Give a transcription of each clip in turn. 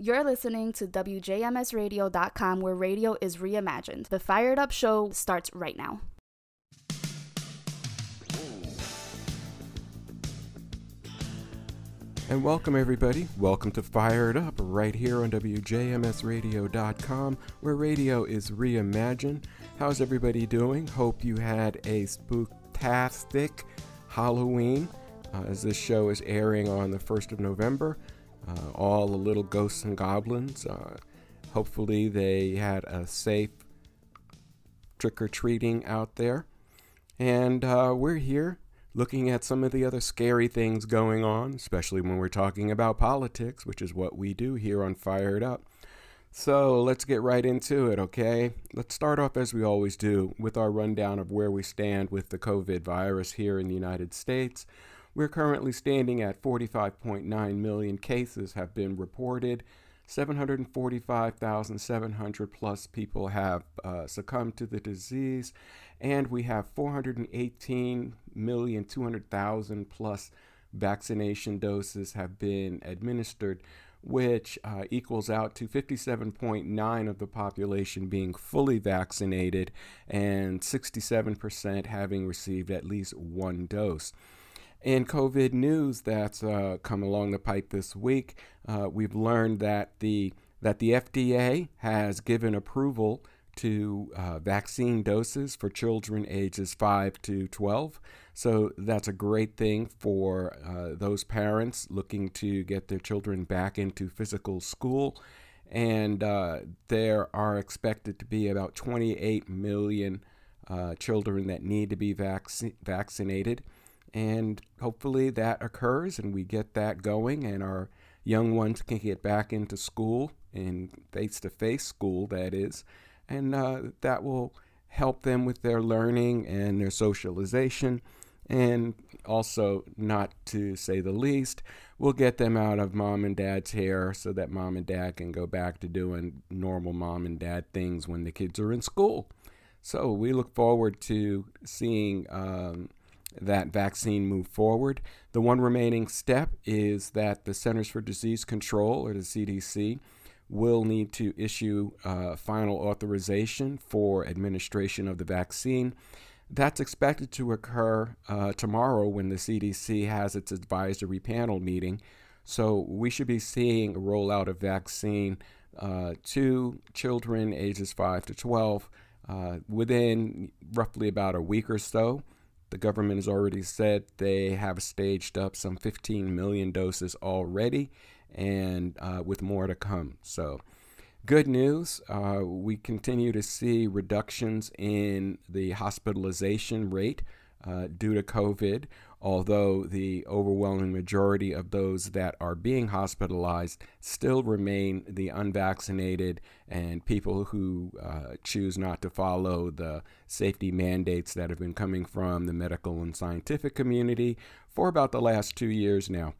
You're listening to WJMSradio.com, where radio is reimagined. The Fired Up Show starts right now. And welcome, everybody. Welcome to Fired Up right here on WJMSradio.com, where radio is reimagined. How's everybody doing? Hope you had a spooktastic Halloween uh, as this show is airing on the 1st of November. Uh, all the little ghosts and goblins. Uh, hopefully, they had a safe trick or treating out there. And uh, we're here looking at some of the other scary things going on, especially when we're talking about politics, which is what we do here on Fired Up. So let's get right into it, okay? Let's start off as we always do with our rundown of where we stand with the COVID virus here in the United States. We're currently standing at 45.9 million cases have been reported. 745,700 plus people have uh, succumbed to the disease, and we have 418,200,000 plus vaccination doses have been administered, which uh, equals out to 57.9 of the population being fully vaccinated and 67% having received at least one dose. In COVID news that's uh, come along the pipe this week, uh, we've learned that the that the FDA has given approval to uh, vaccine doses for children ages 5 to 12. So that's a great thing for uh, those parents looking to get their children back into physical school. And uh, there are expected to be about 28 million uh, children that need to be vac- vaccinated. And hopefully that occurs and we get that going and our young ones can get back into school, in face to face school, that is. And uh, that will help them with their learning and their socialization. And also, not to say the least, we'll get them out of mom and dad's hair so that mom and dad can go back to doing normal mom and dad things when the kids are in school. So we look forward to seeing um, that vaccine move forward. The one remaining step is that the Centers for Disease Control, or the CDC, will need to issue uh, final authorization for administration of the vaccine. That's expected to occur uh, tomorrow when the CDC has its advisory panel meeting. So we should be seeing a rollout of vaccine uh, to children ages 5 to 12 uh, within roughly about a week or so. The government has already said they have staged up some 15 million doses already, and uh, with more to come. So, good news. Uh, we continue to see reductions in the hospitalization rate uh, due to COVID although the overwhelming majority of those that are being hospitalized still remain the unvaccinated and people who uh, choose not to follow the safety mandates that have been coming from the medical and scientific community for about the last two years now.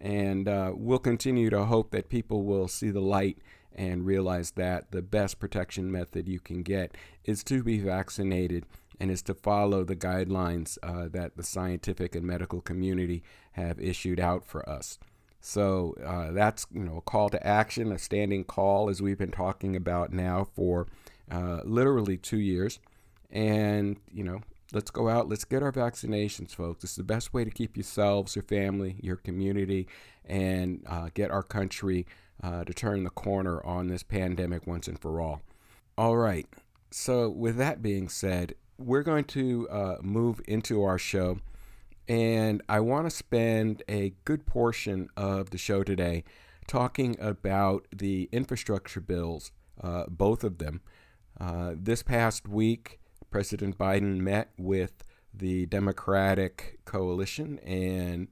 And uh, we'll continue to hope that people will see the light and realize that the best protection method you can get is to be vaccinated and is to follow the guidelines uh, that the scientific and medical community have issued out for us. So uh, that's you know a call to action, a standing call, as we've been talking about now for uh, literally two years. And you know, let's go out, let's get our vaccinations, folks. It's the best way to keep yourselves, your family, your community, and uh, get our country uh, to turn the corner on this pandemic once and for all. All right. So with that being said, we're going to uh, move into our show, and I want to spend a good portion of the show today talking about the infrastructure bills, uh, both of them. Uh, this past week, President Biden met with the Democratic coalition, and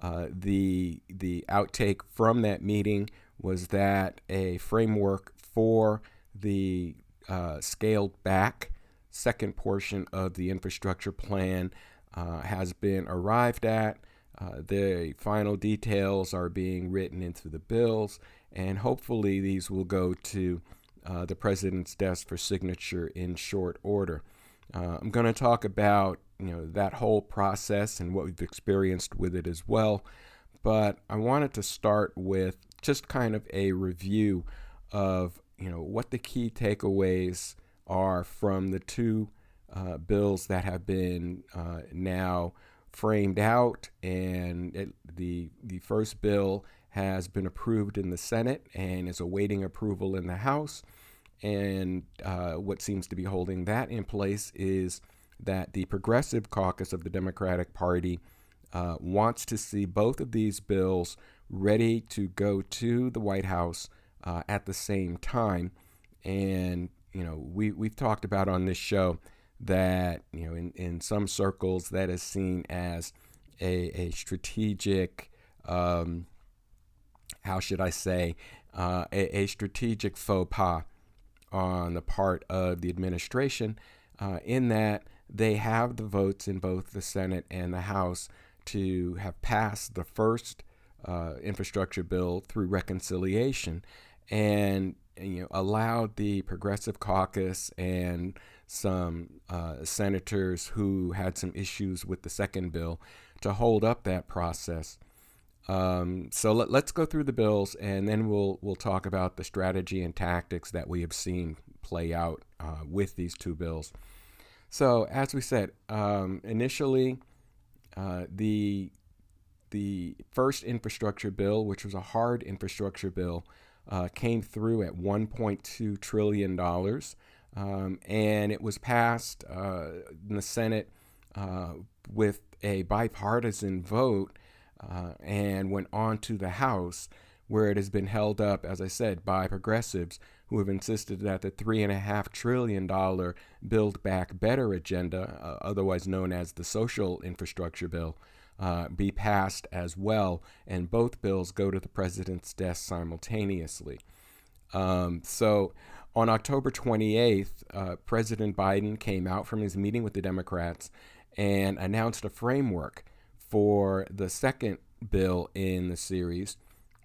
uh, the the outtake from that meeting was that a framework for the uh, scaled back second portion of the infrastructure plan uh, has been arrived at. Uh, the final details are being written into the bills, and hopefully these will go to uh, the president's desk for signature in short order. Uh, I'm going to talk about you know that whole process and what we've experienced with it as well. but I wanted to start with just kind of a review of you know what the key takeaways are from the two uh, bills that have been uh, now framed out, and it, the the first bill has been approved in the Senate and is awaiting approval in the House. And uh, what seems to be holding that in place is that the Progressive Caucus of the Democratic Party uh, wants to see both of these bills ready to go to the White House uh, at the same time. And, you know, we, we've talked about on this show that, you know, in, in some circles that is seen as a, a strategic, um, how should I say, uh, a, a, strategic faux pas on the part of the administration, uh, in that they have the votes in both the Senate and the House to have passed the first uh, infrastructure bill through reconciliation and you know allowed the progressive caucus and some uh, senators who had some issues with the second bill to hold up that process. Um, so let, us go through the bills, and then we'll we'll talk about the strategy and tactics that we have seen play out uh, with these two bills. So as we said, um, initially, uh, the the first infrastructure bill, which was a hard infrastructure bill, uh, came through at 1.2 trillion dollars, um, and it was passed uh, in the Senate uh, with a bipartisan vote uh, and went on to the House, where it has been held up, as I said, by progressives who have insisted that the $3.5 trillion Build Back Better agenda, uh, otherwise known as the social infrastructure bill, uh, be passed as well, and both bills go to the president's desk simultaneously. Um, so on October 28th, uh, President Biden came out from his meeting with the Democrats and announced a framework for the second bill in the series,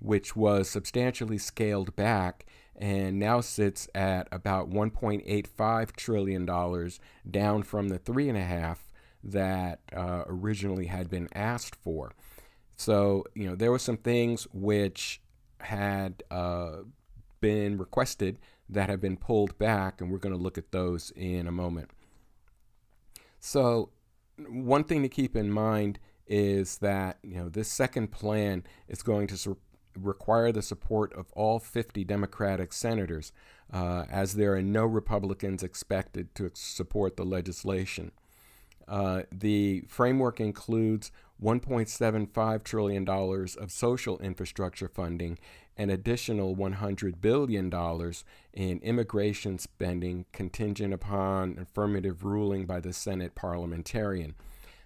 which was substantially scaled back and now sits at about $1.85 trillion, down from the three and a half that uh, originally had been asked for. So, you know, there were some things which had uh, been requested that have been pulled back, and we're going to look at those in a moment. So, one thing to keep in mind is that you know this second plan is going to su- require the support of all 50 Democratic senators, uh, as there are no Republicans expected to support the legislation. Uh, the framework includes $1.75 trillion of social infrastructure funding, an additional $100 billion in immigration spending contingent upon affirmative ruling by the Senate parliamentarian.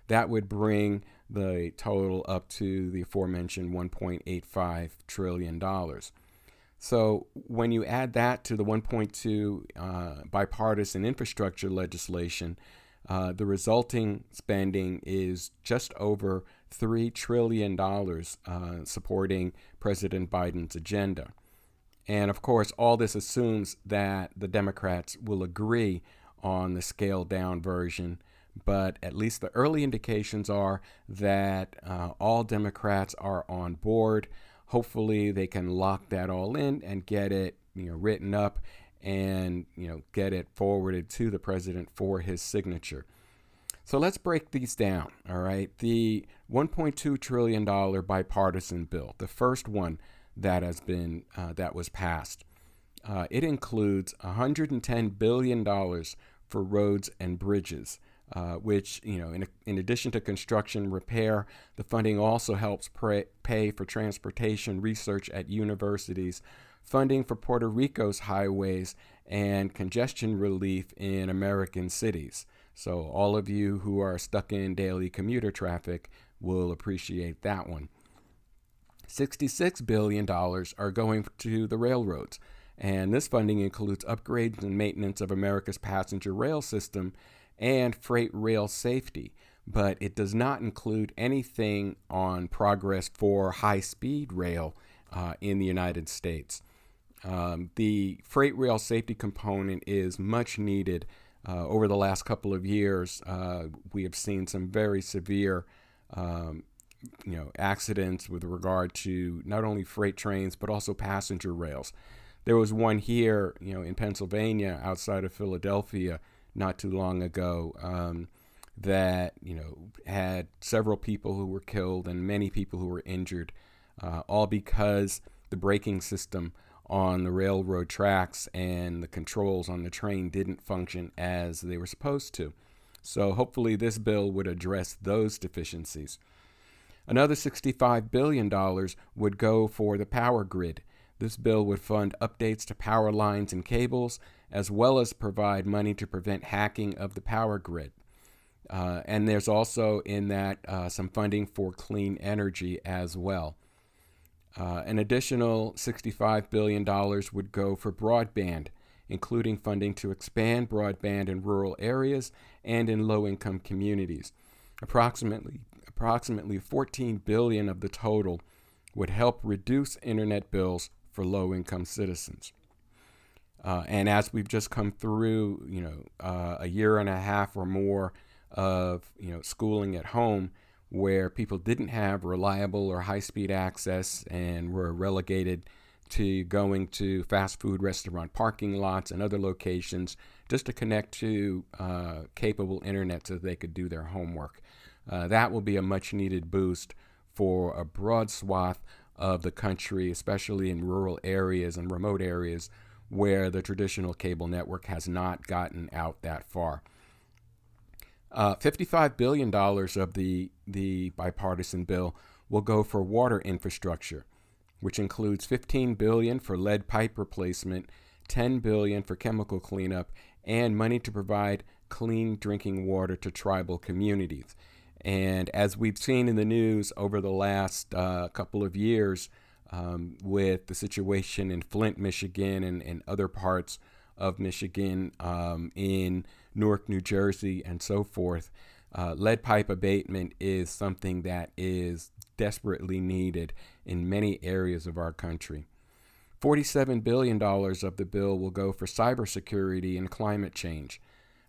That would bring the total up to the aforementioned $1.85 trillion. So when you add that to the 1.2 uh, bipartisan infrastructure legislation, uh, the resulting spending is just over $3 trillion uh, supporting President Biden's agenda. And of course, all this assumes that the Democrats will agree on the scaled down version but at least the early indications are that uh, all Democrats are on board. Hopefully, they can lock that all in and get it, you know, written up and you know get it forwarded to the president for his signature. So let's break these down. All right, the 1.2 trillion dollar bipartisan bill, the first one that has been uh, that was passed. Uh, it includes 110 billion dollars for roads and bridges. Uh, which, you know, in, in addition to construction repair, the funding also helps pay for transportation research at universities, funding for Puerto Rico's highways, and congestion relief in American cities. So, all of you who are stuck in daily commuter traffic will appreciate that one. $66 billion are going to the railroads, and this funding includes upgrades and maintenance of America's passenger rail system and freight rail safety, but it does not include anything on progress for high speed rail uh, in the United States. Um, the freight rail safety component is much needed. Uh, over the last couple of years, uh, we have seen some very severe um, you know accidents with regard to not only freight trains but also passenger rails. There was one here, you know, in Pennsylvania, outside of Philadelphia, not too long ago, um, that you know had several people who were killed and many people who were injured, uh, all because the braking system on the railroad tracks and the controls on the train didn't function as they were supposed to. So hopefully this bill would address those deficiencies. Another $65 billion would go for the power grid. This bill would fund updates to power lines and cables, as well as provide money to prevent hacking of the power grid. Uh, and there's also in that uh, some funding for clean energy as well. Uh, an additional $65 billion would go for broadband, including funding to expand broadband in rural areas and in low income communities. Approximately, approximately 14 billion of the total would help reduce internet bills for low income citizens. Uh, and as we've just come through, you know, uh, a year and a half or more of you know schooling at home, where people didn't have reliable or high speed access and were relegated to going to fast food restaurant parking lots and other locations just to connect to uh, capable internet so they could do their homework. Uh, that will be a much needed boost for a broad swath of the country, especially in rural areas and remote areas where the traditional cable network has not gotten out that far. Uh, $55 billion of the, the bipartisan bill will go for water infrastructure, which includes 15 billion for lead pipe replacement, 10 billion for chemical cleanup, and money to provide clean drinking water to tribal communities. And as we've seen in the news over the last uh, couple of years, um, with the situation in Flint, Michigan, and, and other parts of Michigan, um, in Newark, New Jersey, and so forth. Uh, lead pipe abatement is something that is desperately needed in many areas of our country. $47 billion of the bill will go for cybersecurity and climate change.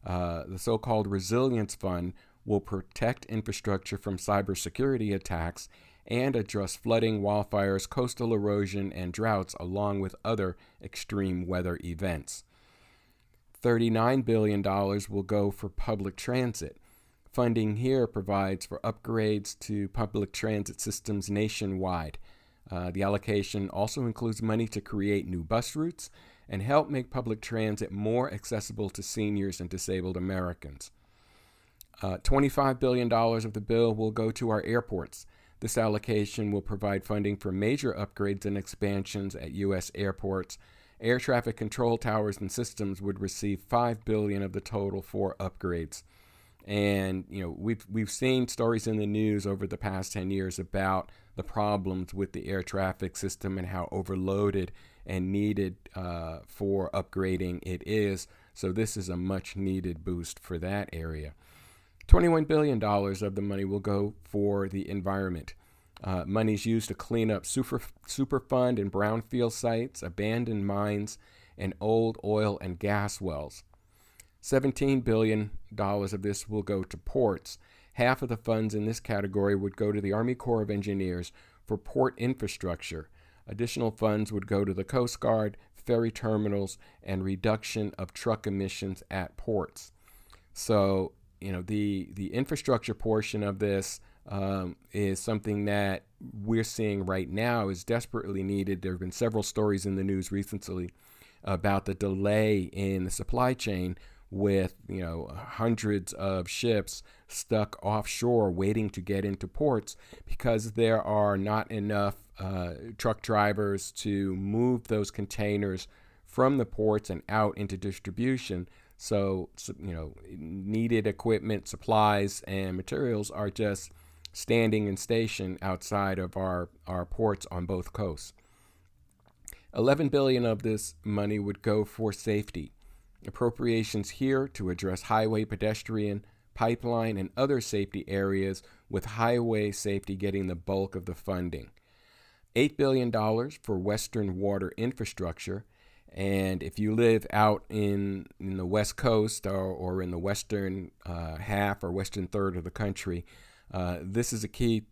Uh, the so called Resilience Fund will protect infrastructure from cybersecurity attacks and address flooding, wildfires, coastal erosion, and droughts, along with other extreme weather events. $39 billion will go for public transit. Funding here provides for upgrades to public transit systems nationwide. Uh, the allocation also includes money to create new bus routes and help make public transit more accessible to seniors and disabled Americans. Uh, $25 billion of the bill will go to our airports. This allocation will provide funding for major upgrades and expansions at U.S. airports air traffic control towers and systems would receive 5 billion of the total for upgrades. And you know, we've we've seen stories in the news over the past 10 years about the problems with the air traffic system and how overloaded and needed uh, for upgrading it is. So this is a much needed boost for that area. $21 billion of the money will go for the environment. Uh, money's used to clean up super, Superfund and brownfield sites, abandoned mines, and old oil and gas wells. $17 billion of this will go to ports. Half of the funds in this category would go to the Army Corps of Engineers for port infrastructure. Additional funds would go to the Coast Guard, ferry terminals, and reduction of truck emissions at ports. So, you know, the, the infrastructure portion of this um, is something that we're seeing right now is desperately needed. There have been several stories in the news recently about the delay in the supply chain with you know hundreds of ships stuck offshore waiting to get into ports because there are not enough uh, truck drivers to move those containers from the ports and out into distribution so, you know needed equipment supplies and materials are just standing in station outside of our, our ports on both coasts. 11 billion of this money would go for safety. Appropriations here to address highway pedestrian, pipeline, and other safety areas, with highway safety getting the bulk of the funding. $8 billion for Western water infrastructure. And if you live out in, in the West Coast or, or in the western uh, half or western third of the country, uh, this is a key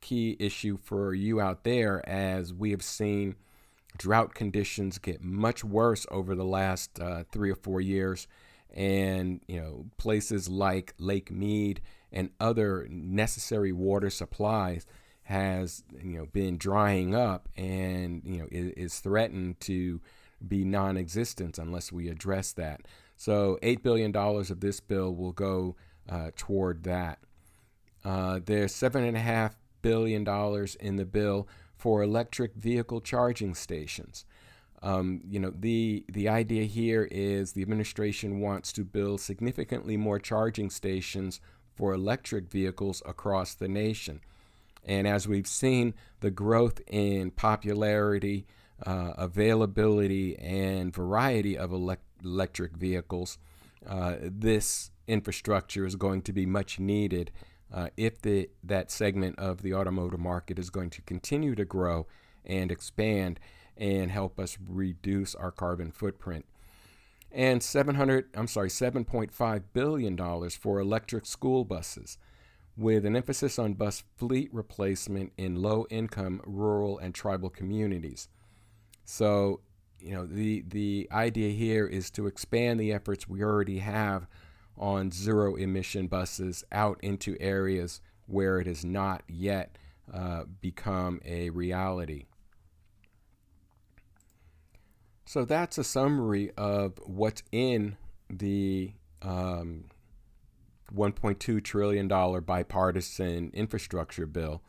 key issue for you out there as we have seen drought conditions get much worse over the last uh, three or four years. And, you know, places like Lake Mead and other necessary water supplies has, you know, been drying up and, you know, is, is threatened to be non existent unless we address that. So, $8 billion of this bill will go uh, toward that. Uh, there's $7.5 billion in the bill for electric vehicle charging stations. Um, you know, the, the idea here is the administration wants to build significantly more charging stations for electric vehicles across the nation. And as we've seen, the growth in popularity, uh, availability, and variety of elect- electric vehicles, uh, this infrastructure is going to be much needed uh, if the, that segment of the automotive market is going to continue to grow and expand and help us reduce our carbon footprint. And 700, I'm sorry, 7.5 billion dollars for electric school buses with an emphasis on bus fleet replacement in low-income rural and tribal communities. So, you know, the the idea here is to expand the efforts we already have on zero emission buses out into areas where it has not yet uh, become a reality. So that's a summary of what's in the um, $1.2 trillion bipartisan infrastructure bill.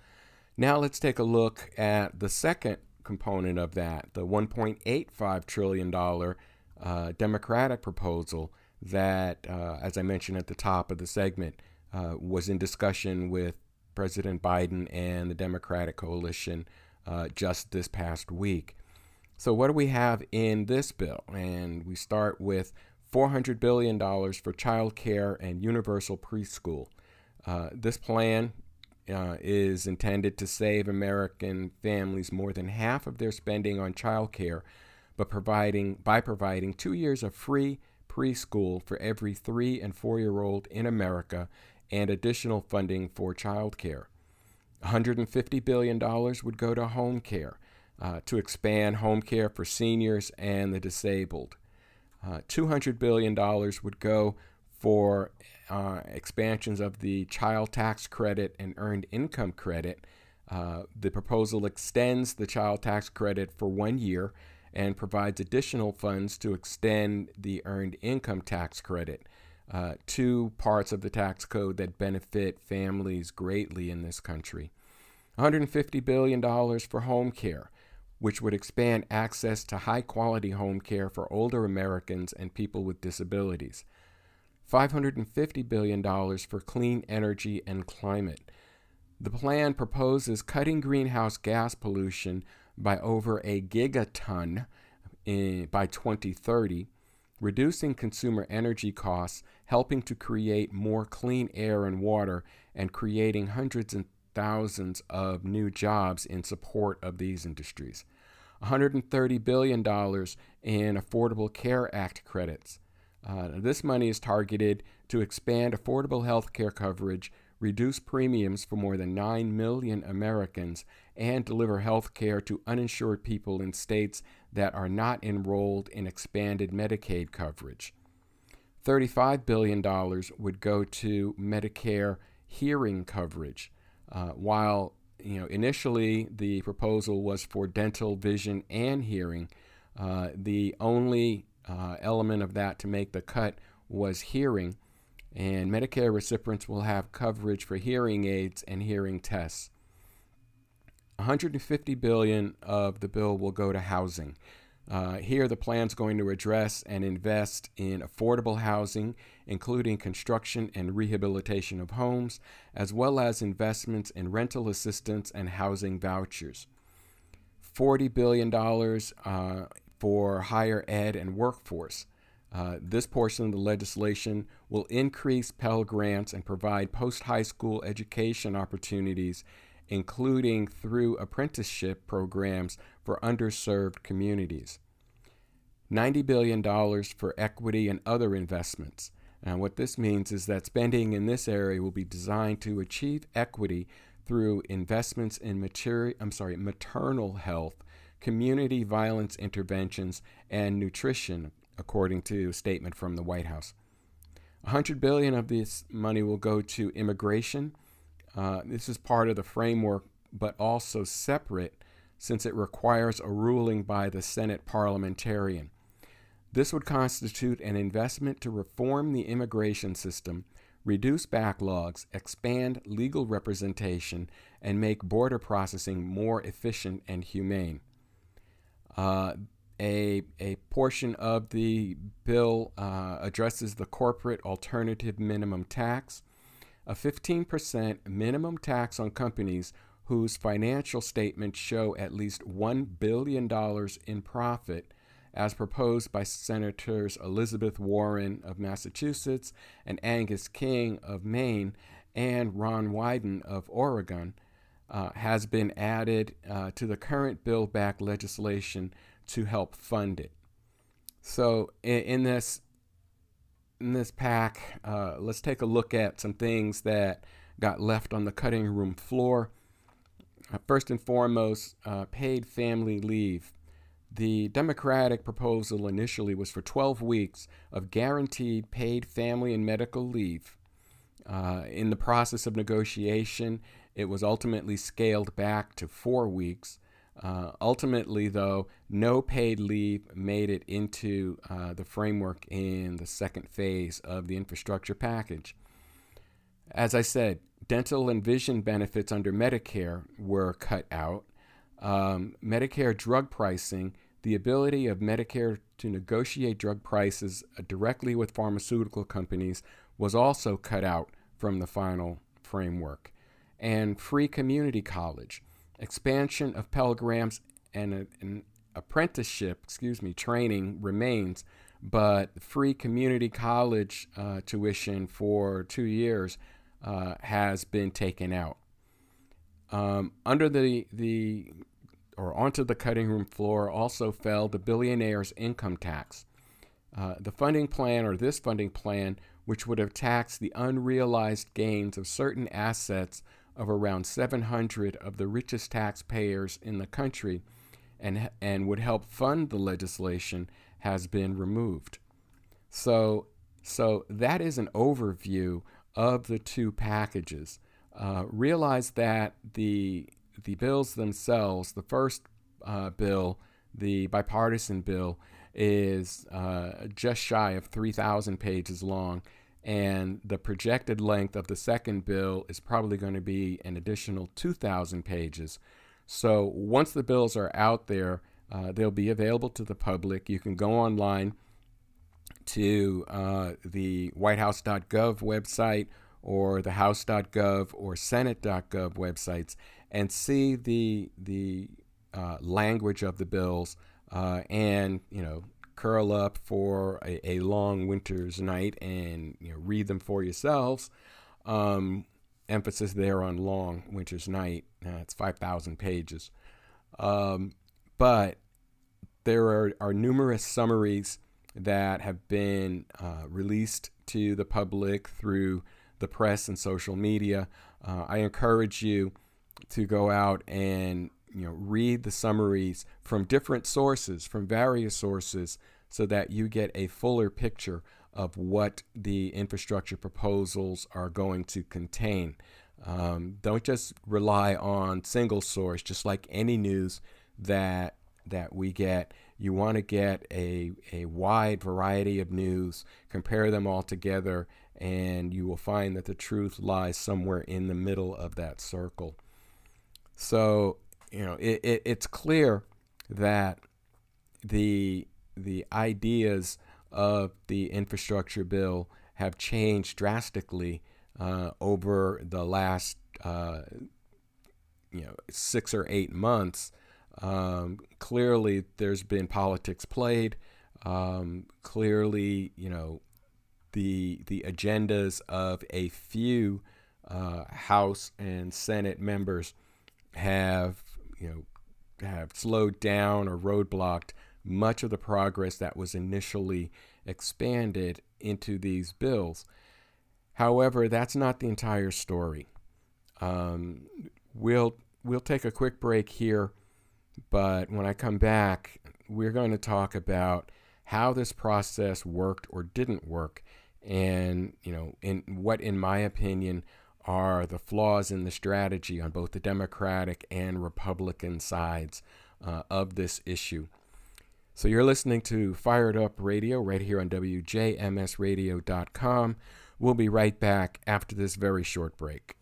Now let's take a look at the second component of that, the $1.85 trillion uh, Democratic proposal that, uh, as I mentioned at the top of the segment, uh, was in discussion with President Biden and the Democratic coalition uh, just this past week. So, what do we have in this bill? And we start with $400 billion for child care and universal preschool. Uh, this plan uh, is intended to save American families more than half of their spending on child care, but providing by providing two years of free preschool for every three and four year old in America and additional funding for child care. $150 billion would go to home care uh, to expand home care for seniors and the disabled. Uh, $200 billion would go for uh, expansions of the child tax credit and earned income credit. Uh, the proposal extends the child tax credit for one year and provides additional funds to extend the earned income tax credit. Uh, two parts of the tax code that benefit families greatly in this country. $150 billion for home care, which would expand access to high quality home care for older Americans and people with disabilities. $550 billion for clean energy and climate. The plan proposes cutting greenhouse gas pollution by over a gigaton in, by 2030, reducing consumer energy costs, helping to create more clean air and water, and creating hundreds and thousands of new jobs in support of these industries. $130 billion in Affordable Care Act credits. Uh, this money is targeted to expand affordable health care coverage, reduce premiums for more than 9 million Americans, and deliver health care to uninsured people in states that are not enrolled in expanded Medicaid coverage. $35 billion would go to Medicare hearing coverage. Uh, while you know, initially the proposal was for dental, vision, and hearing, uh, the only uh, element of that to make the cut was hearing, and Medicare recipients will have coverage for hearing aids and hearing tests. 150 billion of the bill will go to housing. Uh, here, the plan is going to address and invest in affordable housing, including construction and rehabilitation of homes, as well as investments in rental assistance and housing vouchers. $40 billion uh, for higher ed and workforce. Uh, this portion of the legislation will increase Pell Grants and provide post high school education opportunities including through apprenticeship programs for underserved communities. $90 billion for equity and other investments. And what this means is that spending in this area will be designed to achieve equity through investments in materi- I'm sorry, maternal health, community violence interventions, and nutrition, according to a statement from the White House. 100 billion of this money will go to immigration. Uh, this is part of the framework, but also separate since it requires a ruling by the Senate parliamentarian. This would constitute an investment to reform the immigration system, reduce backlogs, expand legal representation, and make border processing more efficient and humane. Uh, a, a portion of the bill uh, addresses the corporate alternative minimum tax, a 15% minimum tax on companies whose financial statements show at least $1 billion in profit, as proposed by Senators Elizabeth Warren of Massachusetts and Angus King of Maine and Ron Wyden of Oregon, uh, has been added uh, to the current bill back legislation to help fund it. So, in, in this in this pack, uh, let's take a look at some things that got left on the cutting room floor. Uh, first and foremost, uh, paid family leave. The Democratic proposal initially was for 12 weeks of guaranteed paid family and medical leave. Uh, in the process of negotiation, it was ultimately scaled back to four weeks. Uh, ultimately, though, no paid leave made it into uh, the framework in the second phase of the infrastructure package. As I said, dental and vision benefits under Medicare were cut out. Um, Medicare drug pricing, the ability of Medicare to negotiate drug prices uh, directly with pharmaceutical companies, was also cut out from the final framework. And free community college expansion of Pell Grants and an apprenticeship, excuse me, training remains, but free community college uh, tuition for two years uh, has been taken out. Um, under the the or onto the cutting room floor also fell the billionaire's income tax. Uh, the funding plan, or this funding plan, which would have taxed the unrealized gains of certain assets of around 700 of the richest taxpayers in the country and, and would help fund the legislation has been removed. So, so that is an overview of the two packages. Uh, realize that the, the bills themselves, the first uh, bill, the bipartisan bill, is uh, just shy of 3,000 pages long and the projected length of the second bill is probably going to be an additional 2,000 pages. So once the bills are out there, uh, they'll be available to the public. You can go online to uh, the whitehouse.gov website or the house.gov or senate.gov websites and see the the uh, language of the bills uh, and you know curl up for a, a long winter's night and you know, read them for yourselves. Um, emphasis there on long winter's night. Uh, it's 5,000 pages. Um, but there are, are numerous summaries that have been uh, released to the public through the press and social media. Uh, I encourage you to go out and you know read the summaries from different sources, from various sources, so that you get a fuller picture of what the infrastructure proposals are going to contain. Um, don't just rely on single source, just like any news that that we get. You want to get a, a wide variety of news, compare them all together, and you will find that the truth lies somewhere in the middle of that circle. So, you know, it, it, it's clear that the the ideas of the infrastructure bill have changed drastically uh, over the last uh, you know six or eight months. Um, clearly, there's been politics played. Um, clearly, you know the the agendas of a few uh, House and Senate members have you know have slowed down or roadblocked much of the progress that was initially expanded into these bills. However, that's not the entire story. Um, we'll we'll take a quick break here, but when I come back, we're going to talk about how this process worked or didn't work, and you know, in what, in my opinion, are the flaws in the strategy on both the Democratic and Republican sides uh, of this issue. So you're listening to Fired Up Radio right here on WJMSradio.com. We'll be right back after this very short break.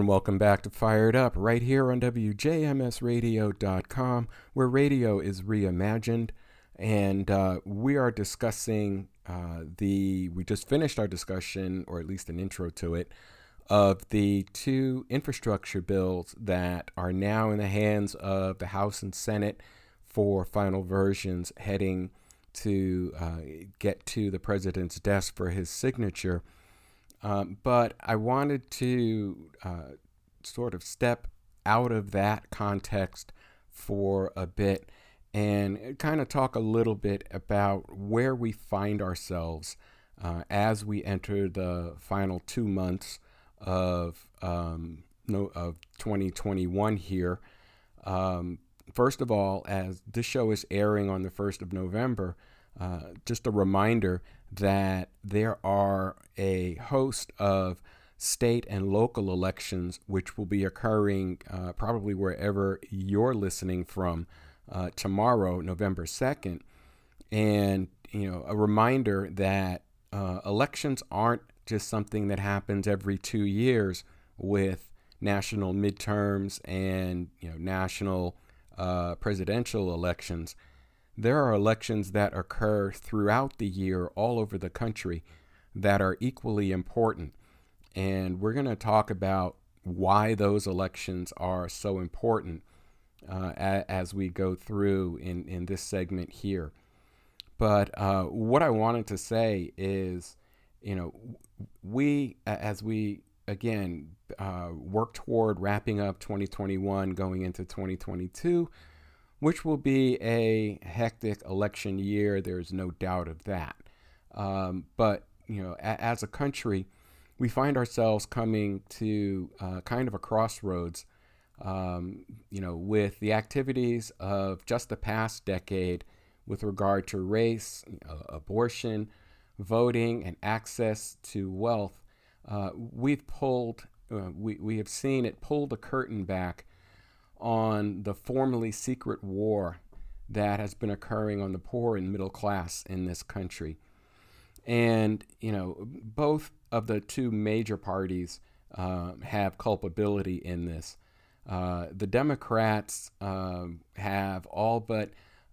And welcome back to Fired Up right here on WJMSradio.com, where radio is reimagined. And uh, we are discussing uh, the, we just finished our discussion, or at least an intro to it, of the two infrastructure bills that are now in the hands of the House and Senate for final versions heading to uh, get to the president's desk for his signature. Um, but I wanted to uh, sort of step out of that context for a bit and kind of talk a little bit about where we find ourselves uh, as we enter the final two months of um, no, of 2021 here. Um, first of all, as this show is airing on the 1st of November, uh, just a reminder that there are a host of state and local elections which will be occurring uh, probably wherever you're listening from uh, tomorrow, November 2nd. And, you know, a reminder that uh, elections aren't just something that happens every two years with national midterms and, you know, national uh, presidential elections there are elections that occur throughout the year all over the country that are equally important. And we're going to talk about why those elections are so important uh, a- as we go through in, in this segment here. But uh, what I wanted to say is, you know, we, as we again uh, work toward wrapping up 2021, going into 2022, which will be a hectic election year. There's no doubt of that. Um, but you know, a- as a country, we find ourselves coming to uh, kind of a crossroads. Um, you know, with the activities of just the past decade with regard to race, abortion, voting, and access to wealth, uh, we've pulled, uh, we, we have seen it pull the curtain back on the formerly secret war that has been occurring on the poor and middle class in this country. And, you know, both of the two major parties uh, have culpability in this. Uh, the Democrats um, have all but,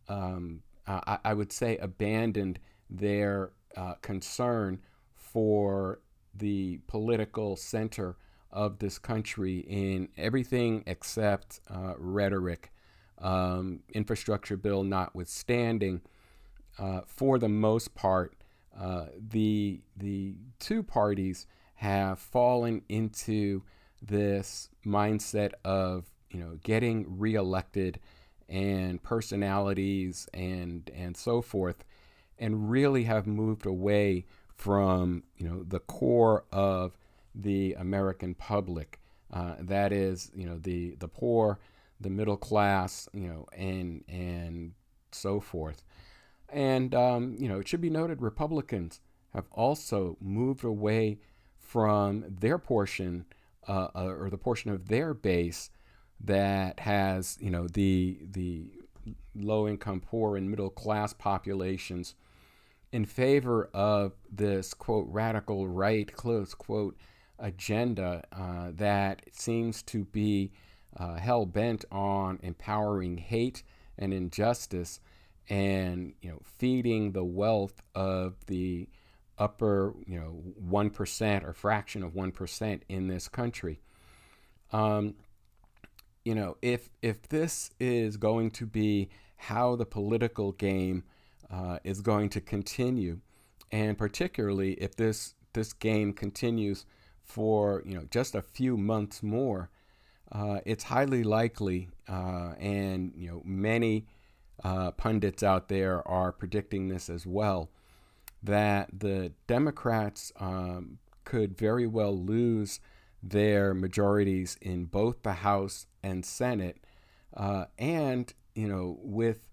um, I, I, would say, abandoned their uh, concern for the political center of this country in everything except uh, rhetoric, um, infrastructure bill notwithstanding. Uh, for the most part, uh, the the two parties have fallen into this mindset of you know getting reelected and personalities and and so forth, and really have moved away from you know the core of the American public. Uh, that is, you know, the the poor, the middle class, you know, and and so forth. And um, you know, it should be noted, Republicans have also moved away from their portion uh, uh, or the portion of their base that has, you know, the the low income, poor, and middle class populations in favor of this quote radical right close quote agenda uh, that seems to be uh, hell bent on empowering hate and injustice and you know feeding the wealth of the upper you know one percent or fraction of one percent in this country. Um, you know if if this is going to be how the political game uh, is going to continue, and particularly if this this game continues for you know just a few months more, uh, it's highly likely, uh, and you know many uh, pundits out there are predicting this as well, that the Democrats um, could very well lose their majorities in both the House and Senate, uh, and you know with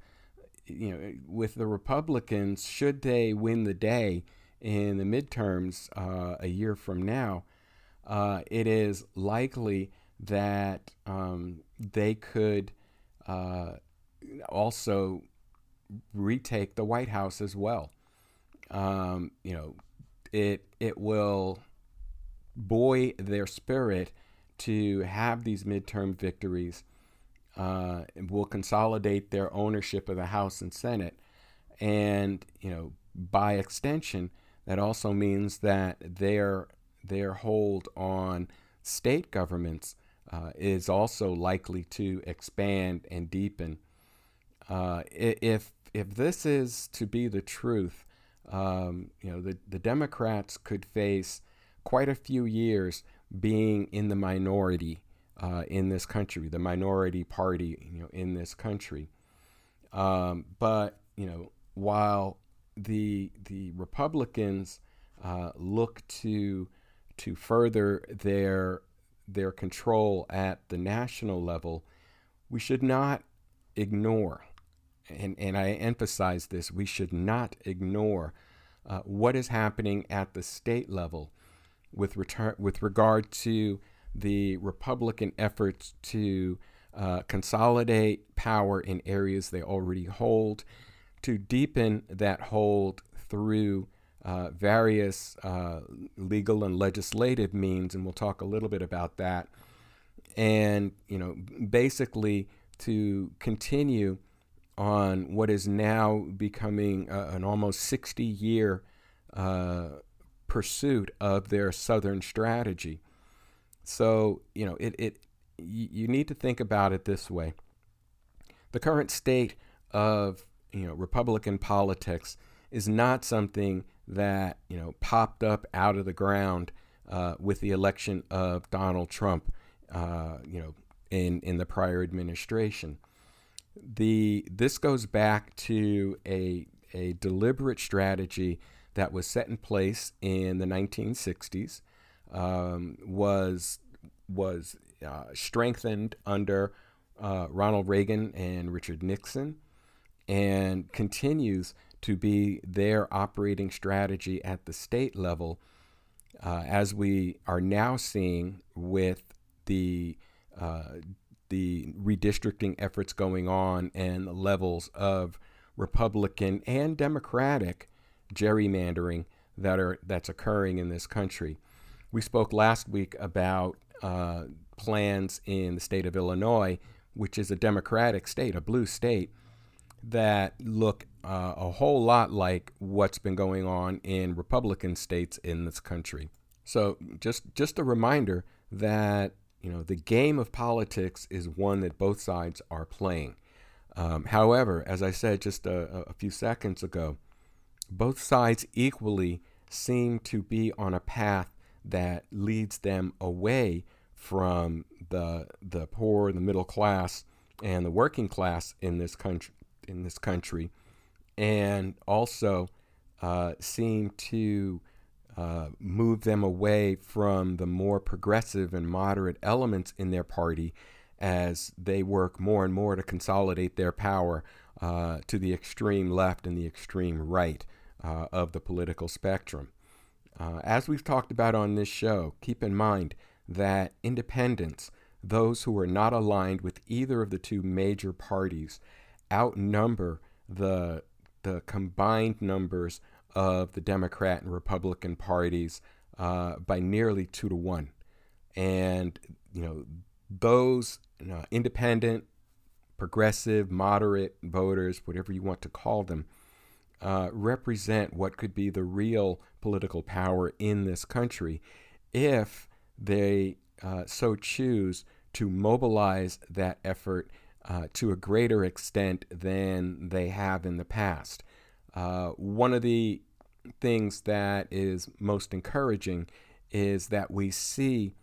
you know with the Republicans, should they win the day in the midterms uh, a year from now uh, it is likely that um, they could uh, also retake the White House as well. Um, you know, it it will buoy their spirit to have these midterm victories. Uh, will consolidate their ownership of the House and Senate, and you know, by extension, that also means that their their hold on state governments uh, is also likely to expand and deepen. Uh, if if this is to be the truth, um, you know the, the Democrats could face quite a few years being in the minority uh, in this country, the minority party, you know, in this country. Um, but you know, while the the Republicans uh, look to to further their their control at the national level, we should not ignore, and, and I emphasize this, we should not ignore uh, what is happening at the state level with, retar- with regard to the Republican efforts to uh, consolidate power in areas they already hold, to deepen that hold through uh, various uh, legal and legislative means, and we'll talk a little bit about that. And you know, basically to continue on what is now becoming uh, an almost 60 year uh, pursuit of their Southern strategy. So, you know, it, it you need to think about it this way. The current state of, you know, Republican politics is not something that you know popped up out of the ground uh, with the election of Donald Trump, uh, you know, in in the prior administration. The this goes back to a a deliberate strategy that was set in place in the 1960s, um, was was uh, strengthened under uh, Ronald Reagan and Richard Nixon, and continues to be their operating strategy at the state level, uh, as we are now seeing with the uh, the redistricting efforts going on and the levels of Republican and Democratic gerrymandering that are that's occurring in this country. We spoke last week about uh, plans in the state of Illinois, which is a Democratic state, a blue state, that look uh, a whole lot like what's been going on in Republican states in this country. So just just a reminder that you know the game of politics is one that both sides are playing. Um, however, as I said just a, a few seconds ago, both sides equally seem to be on a path that leads them away from the the poor, the middle class, and the working class in this country in this country, and also uh, seem to uh, move them away from the more progressive and moderate elements in their party as they work more and more to consolidate their power uh, to the extreme left and the extreme right uh, of the political spectrum. Uh, as we've talked about on this show, keep in mind that independents, those who are not aligned with either of the two major parties, outnumber the the combined numbers of the Democrat and Republican parties uh, by nearly two to one, and you know those you know, independent, progressive, moderate voters, whatever you want to call them, uh, represent what could be the real political power in this country if they uh, so choose to mobilize that effort uh, to a greater extent than they have in the past. Uh, one of the things that is most encouraging is that we see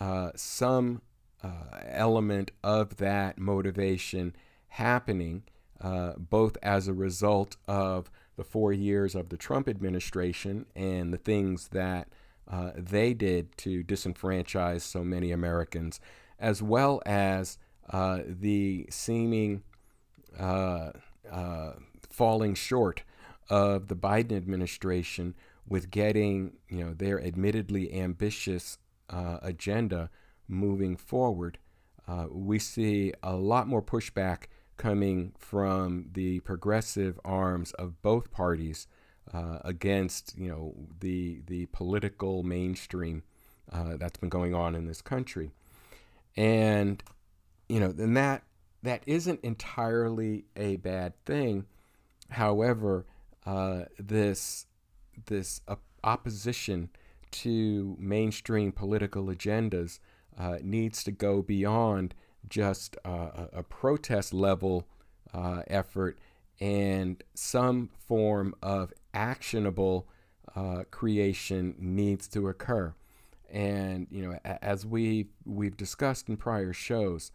uh, some uh, element of that motivation happening, uh, both as a result of the four years of the Trump administration and the things that uh, they did to disenfranchise so many Americans, as well as uh, the seeming uh, uh, falling short of the Biden administration with getting you know their admittedly ambitious uh, agenda moving forward. Uh, we see a lot more pushback coming from the progressive arms of both parties against you know the the political mainstream that's been going on in this country, and you know then that that isn't entirely a bad thing. However, uh, this this opposition to mainstream political agendas uh, needs to go beyond just uh, a, a protest level uh, effort and some form of actionable uh, creation needs to occur. And you know, as we we've discussed in prior shows,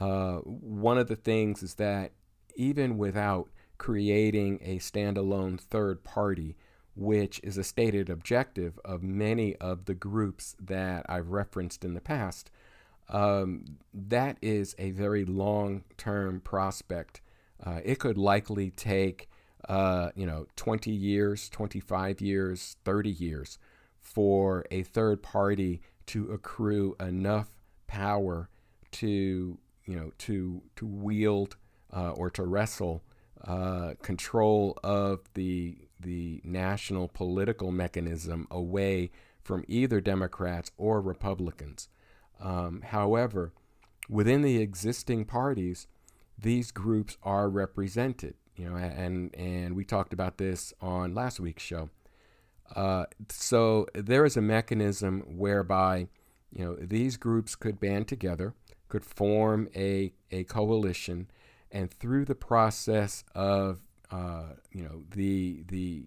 uh, one of the things is that even without creating a standalone third party, which is a stated objective of many of the groups that I've referenced in the past, um, that is a very long term prospect. Uh, it could likely take, uh, you know, 20 years, 25 years, 30 years for a third party to accrue enough power to, you know, to, to wield uh, or to wrestle uh, control of the the national political mechanism away from either Democrats or Republicans. Um, however, within the existing parties, these groups are represented. You know, and and we talked about this on last week's show. Uh, so there is a mechanism whereby you know these groups could band together, could form a a coalition, and through the process of uh, you know the the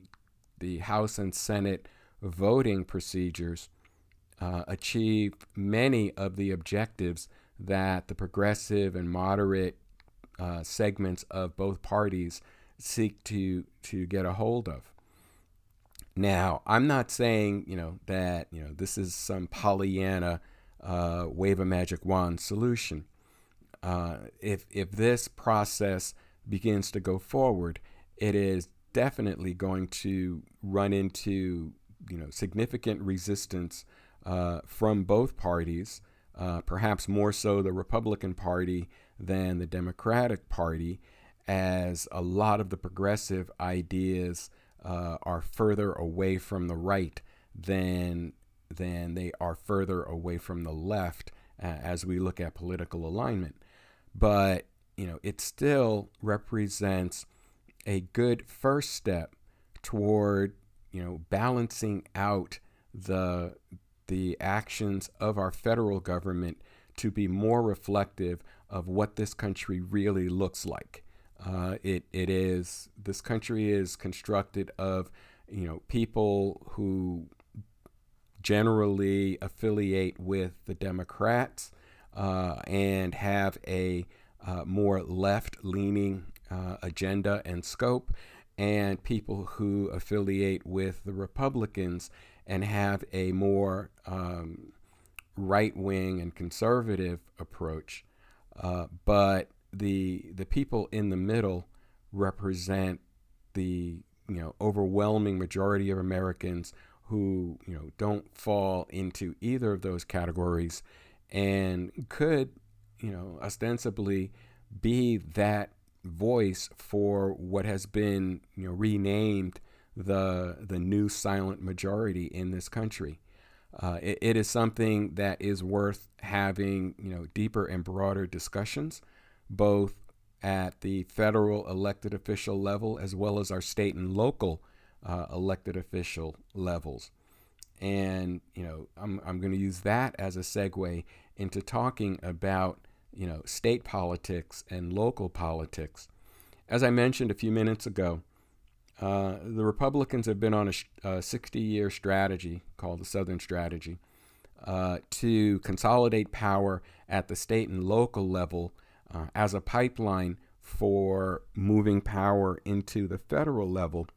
the House and Senate voting procedures uh, achieve many of the objectives that the progressive and moderate uh, segments of both parties seek to to get a hold of. Now, I'm not saying you know that you know this is some Pollyanna uh, wave a magic wand solution. Uh, if if this process begins to go forward, it is definitely going to run into you know significant resistance uh, from both parties, uh, perhaps more so the Republican Party than the Democratic Party, as a lot of the progressive ideas uh, are further away from the right than than they are further away from the left uh, as we look at political alignment. But you know, it still represents a good first step toward you know balancing out the the actions of our federal government to be more reflective of what this country really looks like. Uh, it it is this country is constructed of you know people who generally affiliate with the Democrats uh, and have a uh, more left leaning uh, agenda and scope, and people who affiliate with the Republicans and have a more um, right wing and conservative approach. Uh, but the the people in the middle represent the you know overwhelming majority of Americans who you know don't fall into either of those categories and could you know ostensibly be that voice for what has been you know renamed the the new silent majority in this country. Uh, it, it is something that is worth having you know deeper and broader discussions, both at the federal elected official level as well as our state and local uh, elected official levels. And you know I'm I'm going to use that as a segue into talking about you know state politics and local politics. As I mentioned a few minutes ago, uh, the Republicans have been on a 60 year strategy called the Southern Strategy uh, to consolidate power at the state and local level uh, as a pipeline for moving power into the federal level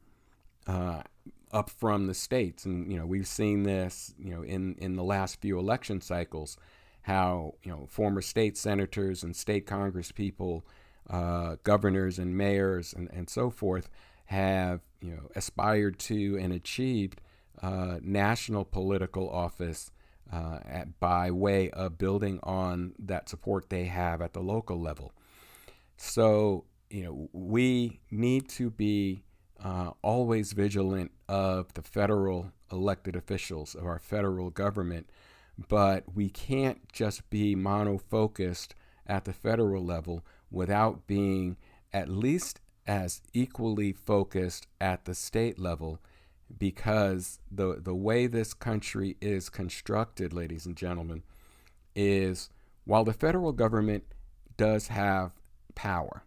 uh, up from the states. And, you know, we've seen this, you know, in, in the last few election cycles, how, you know, former state senators and state congress people, uh, governors and mayors and, and so forth have you know aspired to and achieved uh, national political office uh, at, by way of building on that support they have at the local level. So you know we need to be uh, always vigilant of the federal elected officials of our federal government, but we can't just be monofocused at the federal level without being at least as equally focused at the state level because the the way this country is constructed ladies and gentlemen is while the federal government does have power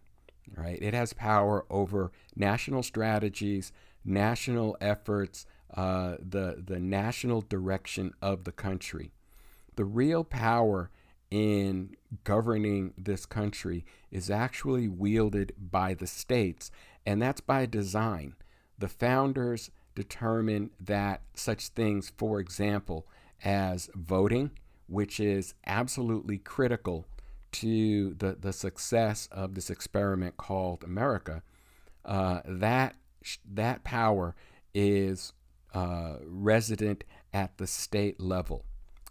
right it has power over national strategies national efforts uh, the the national direction of the country the real power in governing this country is actually wielded by the states, and that's by design. The founders determined that such things, for example, as voting, which is absolutely critical to the, the success of this experiment called America, uh, that, that power is uh, resident at the state level.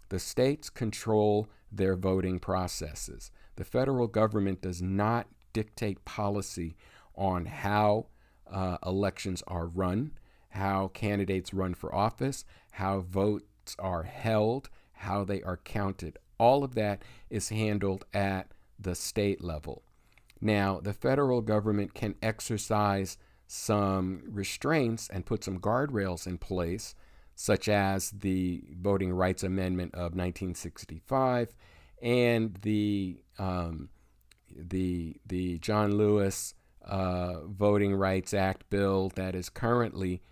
The states control their voting processes. The federal government does not dictate policy on how uh, elections are run, how candidates run for office, how votes are held, how they are counted. All of that is handled at the state level. Now, the federal government can exercise some restraints and put some guardrails in place such as the Voting Rights Amendment of 1965 and the um, the the John Lewis uh, Voting Rights Act bill that is currently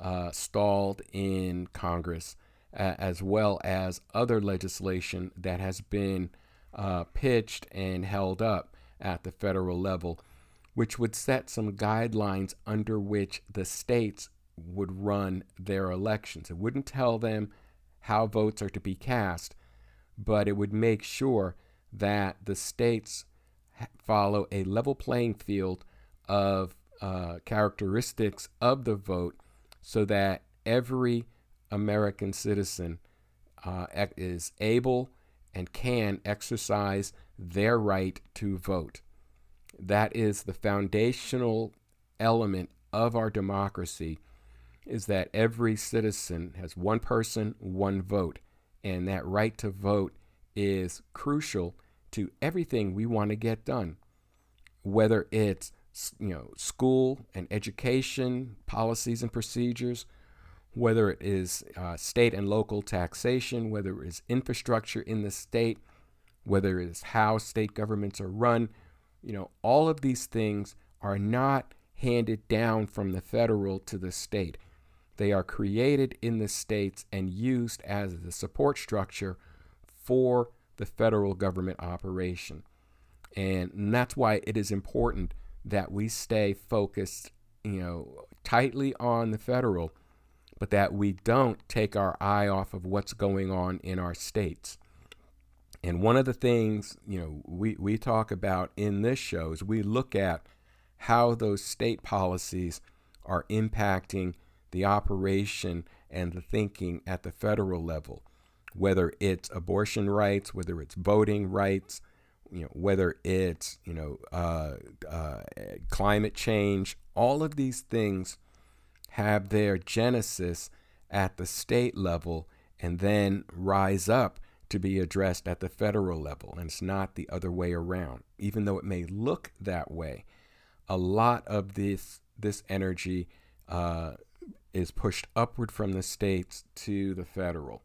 uh, stalled in Congress, uh, as well as other legislation that has been uh, pitched and held up at the federal level, which would set some guidelines under which the states would run their elections. It wouldn't tell them how votes are to be cast, but it would make sure that the states follow a level playing field of uh, characteristics of the vote so that every American citizen uh, is able and can exercise their right to vote. That is the foundational element of our democracy is that every citizen has one person, one vote. And that right to vote is crucial to everything we want to get done, whether it's you know school and education policies and procedures, whether it is uh, state and local taxation, whether it is infrastructure in the state, whether it is how state governments are run. You know, all of these things are not handed down from the federal to the state. They are created in the states and used as the support structure for the federal government operation. And that's why it is important that we stay focused, you know, tightly on the federal, but that we don't take our eye off of what's going on in our states. And one of the things, you know, we, we talk about in this show is we look at how those state policies are impacting the operation and the thinking at the federal level, whether it's abortion rights, whether it's voting rights, you know, whether it's you know uh, uh, climate change, all of these things have their genesis at the state level and then rise up to be addressed at the federal level, and it's not the other way around. Even though it may look that way, a lot of this this energy uh, is pushed upward from the states to the federal.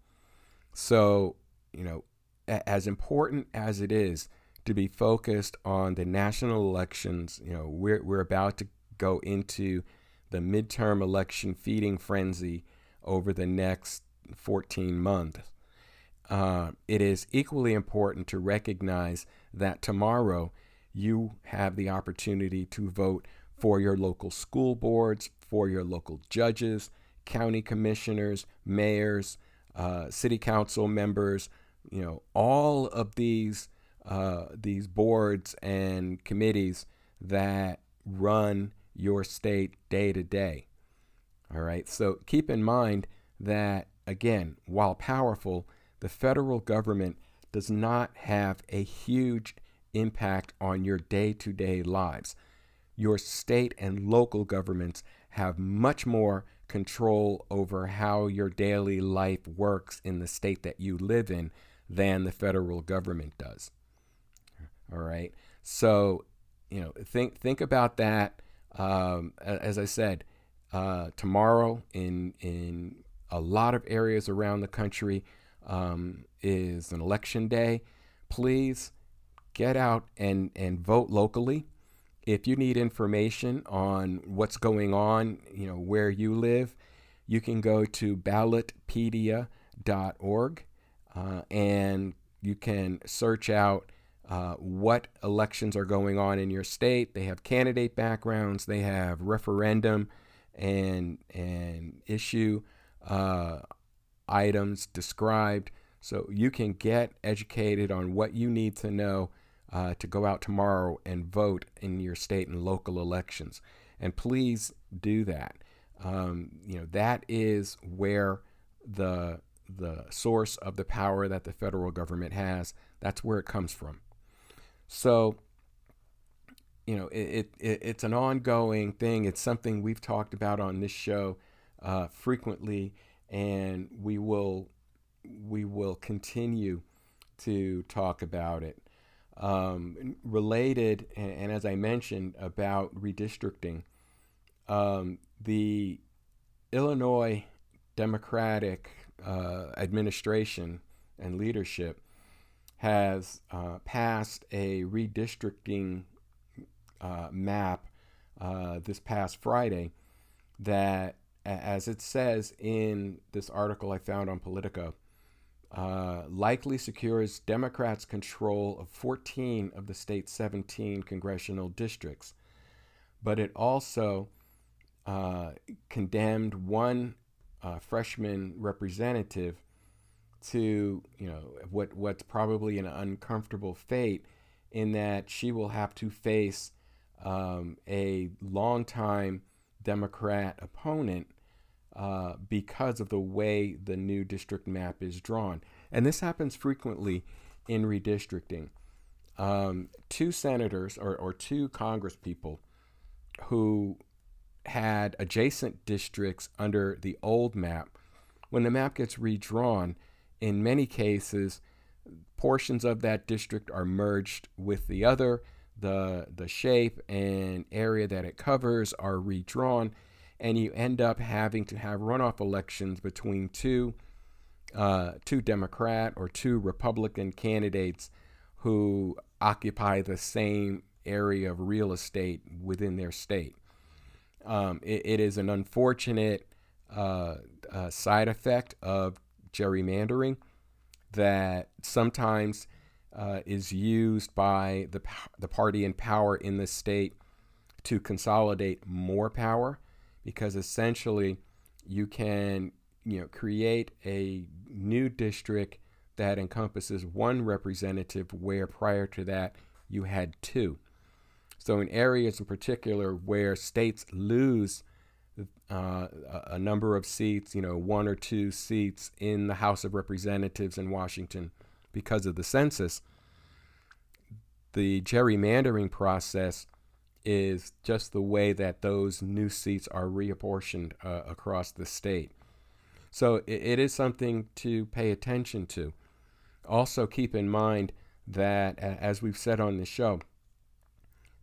So, you know, as important as it is to be focused on the national elections, you know, we're, we're about to go into the midterm election feeding frenzy over the next 14 months. Uh, it is equally important to recognize that tomorrow you have the opportunity to vote for your local school boards, for your local judges, county commissioners, mayors, uh, city council members, you know, all of these uh, these boards and committees that run your state day to day. All right, so keep in mind that again, while powerful, the federal government does not have a huge impact on your day to day lives your state and local governments have much more control over how your daily life works in the state that you live in than the federal government does. All right. So, you know, think think about that. Um, as I said, uh, tomorrow in in a lot of areas around the country um, is an election day. Please get out and and vote locally if you need information on what's going on, you know, where you live, you can go to ballotpedia.org uh, and you can search out uh, what elections are going on in your state. They have candidate backgrounds, they have referendum and and issue uh, items described, so you can get educated on what you need to know uh, to go out tomorrow and vote in your state and local elections. And please do that. Um, you know that is where the the source of the power that the federal government has. That's where it comes from. So, you know, it, it it's an ongoing thing. It's something we've talked about on this show uh, frequently, and we will we will continue to talk about it um, related, and, and, as I mentioned about redistricting, um, the Illinois Democratic uh, administration and leadership has uh, passed a redistricting uh, map uh, this past Friday that, as it says in this article I found on Politico, uh, likely secures Democrats' control of 14 of the state's 17 congressional districts. But it also uh, condemned one uh, freshman representative to, you know, what what's probably an uncomfortable fate, in that she will have to face um, a longtime Democrat opponent uh, because of the way the new district map is drawn. And this happens frequently in redistricting. Um, two senators or, or two congresspeople who had adjacent districts under the old map. When the map gets redrawn, in many cases, portions of that district are merged with the other. The, the shape and area that it covers are redrawn, and you end up having to have runoff elections between two, uh, two Democrat or two Republican candidates who occupy the same area of real estate within their state. Um, it, it is an unfortunate uh, uh, side effect of gerrymandering that sometimes uh, is used by the, the party in power in the state to consolidate more power because essentially you can you know create a new district that encompasses one representative where prior to that you had two. So in areas in particular where states lose uh, a number of seats, you know, one or two seats in the House of Representatives in Washington because of the census, the gerrymandering process is just the way that those new seats are reapportioned uh, across the state. So it, it is something to pay attention to. Also, keep in mind that, as we've said on the show,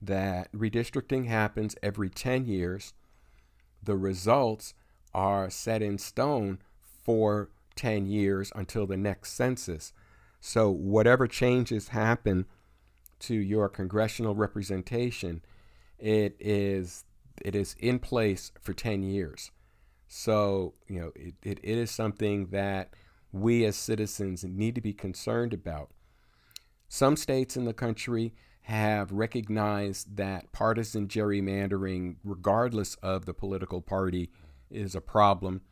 that redistricting happens every 10 years the results are set in stone for 10 years until the next census. So, whatever changes happen to your congressional representation, it is it is in place for 10 years. So, you know, it, it, it is something that we as citizens need to be concerned about. Some states in the country have recognized that partisan gerrymandering, regardless of the political party, is a problem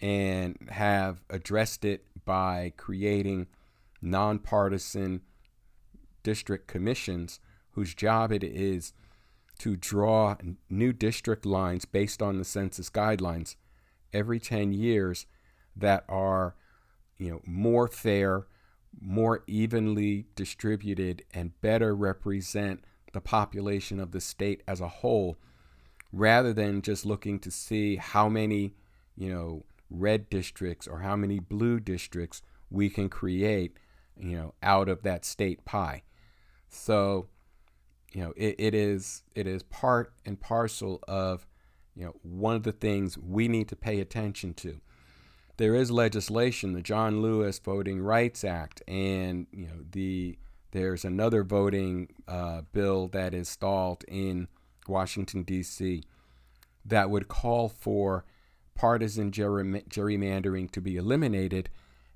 and have addressed it by creating nonpartisan district commissions whose job it is to draw new district lines based on the census guidelines every 10 years that are you know more fair more evenly distributed and better represent the population of the state as a whole rather than just looking to see how many, you know, red districts or how many blue districts we can create, you know, out of that state pie. So, you know, it, it is it is part and parcel of, you know, one of the things we need to pay attention to there is legislation, the John Lewis Voting Rights Act, and you know the there's another voting uh, bill that is stalled in Washington D.C. that would call for partisan gerrymandering to be eliminated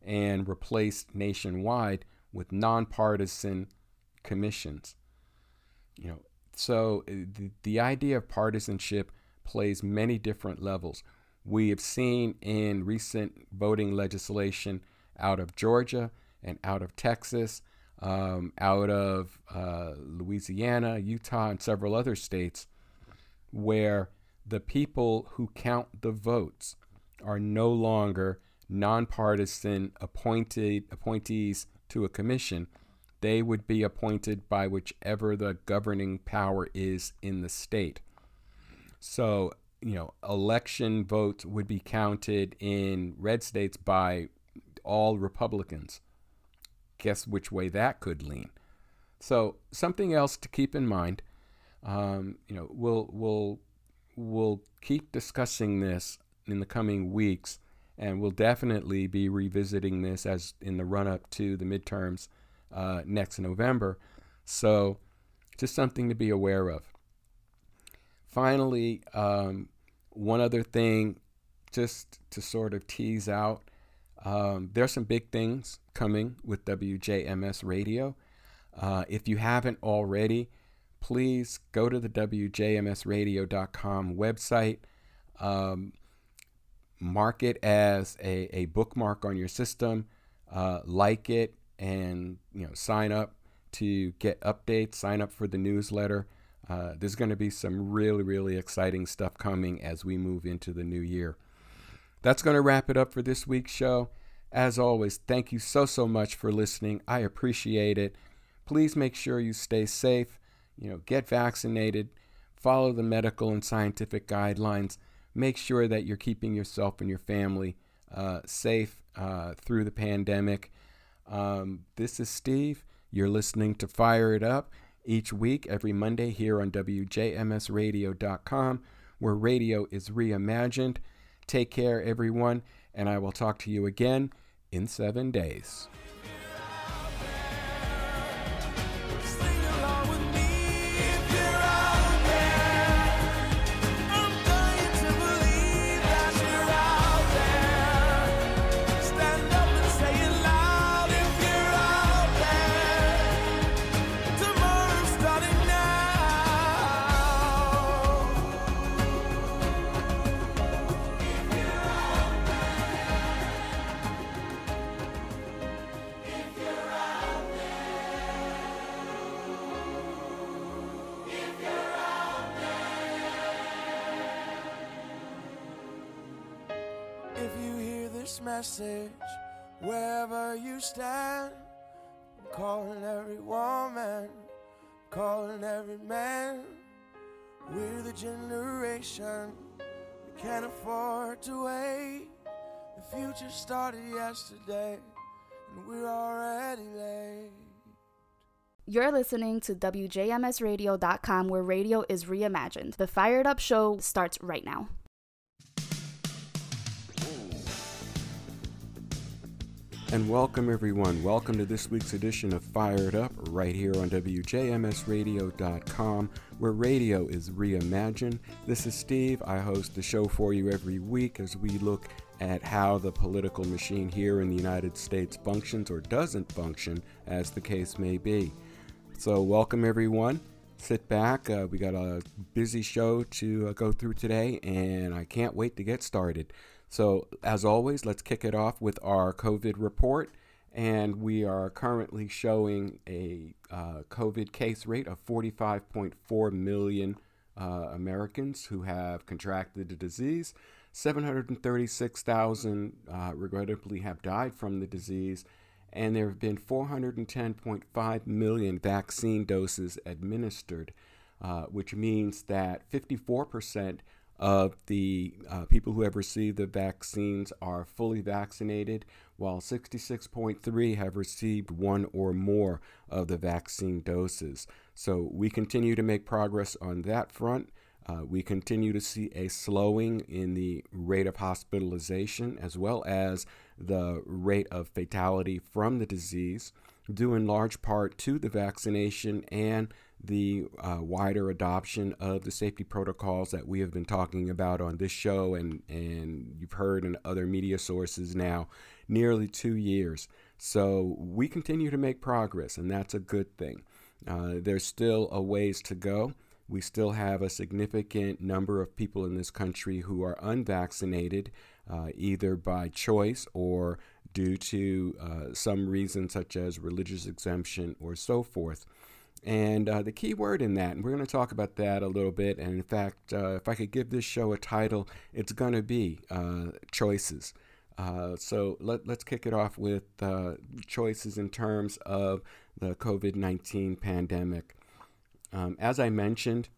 and replaced nationwide with nonpartisan commissions. You know, so uh, the, the idea of partisanship plays many different levels we have seen in recent voting legislation out of Georgia and out of Texas, um, out of uh, Louisiana, Utah, and several other states, where the people who count the votes are no longer nonpartisan appointed appointees to a commission. They would be appointed by whichever the governing power is in the state. So you know, election votes would be counted in red states by all Republicans. Guess which way that could lean. So something else to keep in mind. Um, you know, we'll we'll we'll keep discussing this in the coming weeks, and we'll definitely be revisiting this as in the run up to the midterms uh, next November. So, just something to be aware of finally, um, one other thing, just to sort of tease out, um, there's some big things coming with WJMS Radio. Uh, if you haven't already, please go to the WJMSradio.com website. Um, mark it as a, a bookmark on your system, uh, like it, and you know sign up to get updates. Sign up for the newsletter. Uh, there's going to be some really, really exciting stuff coming as we move into the new year. That's going to wrap it up for this week's show. As always, thank you so, so much for listening. I appreciate it. Please make sure you stay safe, you know, get vaccinated, follow the medical and scientific guidelines. Make sure that you're keeping yourself and your family uh, safe uh, through the pandemic. Um, this is Steve. You're listening to Fire It Up each week, every Monday, here on WJMSradio.com, where radio is reimagined. Take care, everyone, and I will talk to you again in seven days. Message wherever you stand. I'm calling every woman, calling every man. We're the generation we can't afford to wait. The future started yesterday, and we're already late. You're listening to WJMSradio.com, where radio is reimagined. The Fired Up Show starts right now. And welcome, everyone. Welcome to this week's edition of Fired Up right here on WJMSradio.com, where radio is reimagined. This is Steve. I host the show for you every week as we look at how the political machine here in the United States functions or doesn't function, as the case may be. So, welcome, everyone. Sit back. Uh, we got a busy show to uh, go through today, and I can't wait to get started. So, as always, let's kick it off with our COVID report. And we are currently showing a uh, COVID case rate of 45.4 million uh, Americans who have contracted the disease. 736,000 uh, regrettably have died from the disease. And there have been 410.5 million vaccine doses administered, uh, which means that 54% of the uh, people who have received the vaccines are fully vaccinated, while 66.3 have received one or more of the vaccine doses. So we continue to make progress on that front. Uh, we continue to see a slowing in the rate of hospitalization as well as the rate of fatality from the disease, due in large part to the vaccination and the uh, wider adoption of the safety protocols that we have been talking about on this show and, and you've heard in other media sources now nearly two years. So we continue to make progress, and that's a good thing. Uh, there's still a ways to go. We still have a significant number of people in this country who are unvaccinated, uh, either by choice or due to uh, some reason, such as religious exemption or so forth. And uh, the key word in that, and we're going to talk about that a little bit. And in fact, uh, if I could give this show a title, it's going to be uh, Choices. Uh, so let, us kick it off with uh, choices in terms of the COVID 19 pandemic. Um, as I mentioned,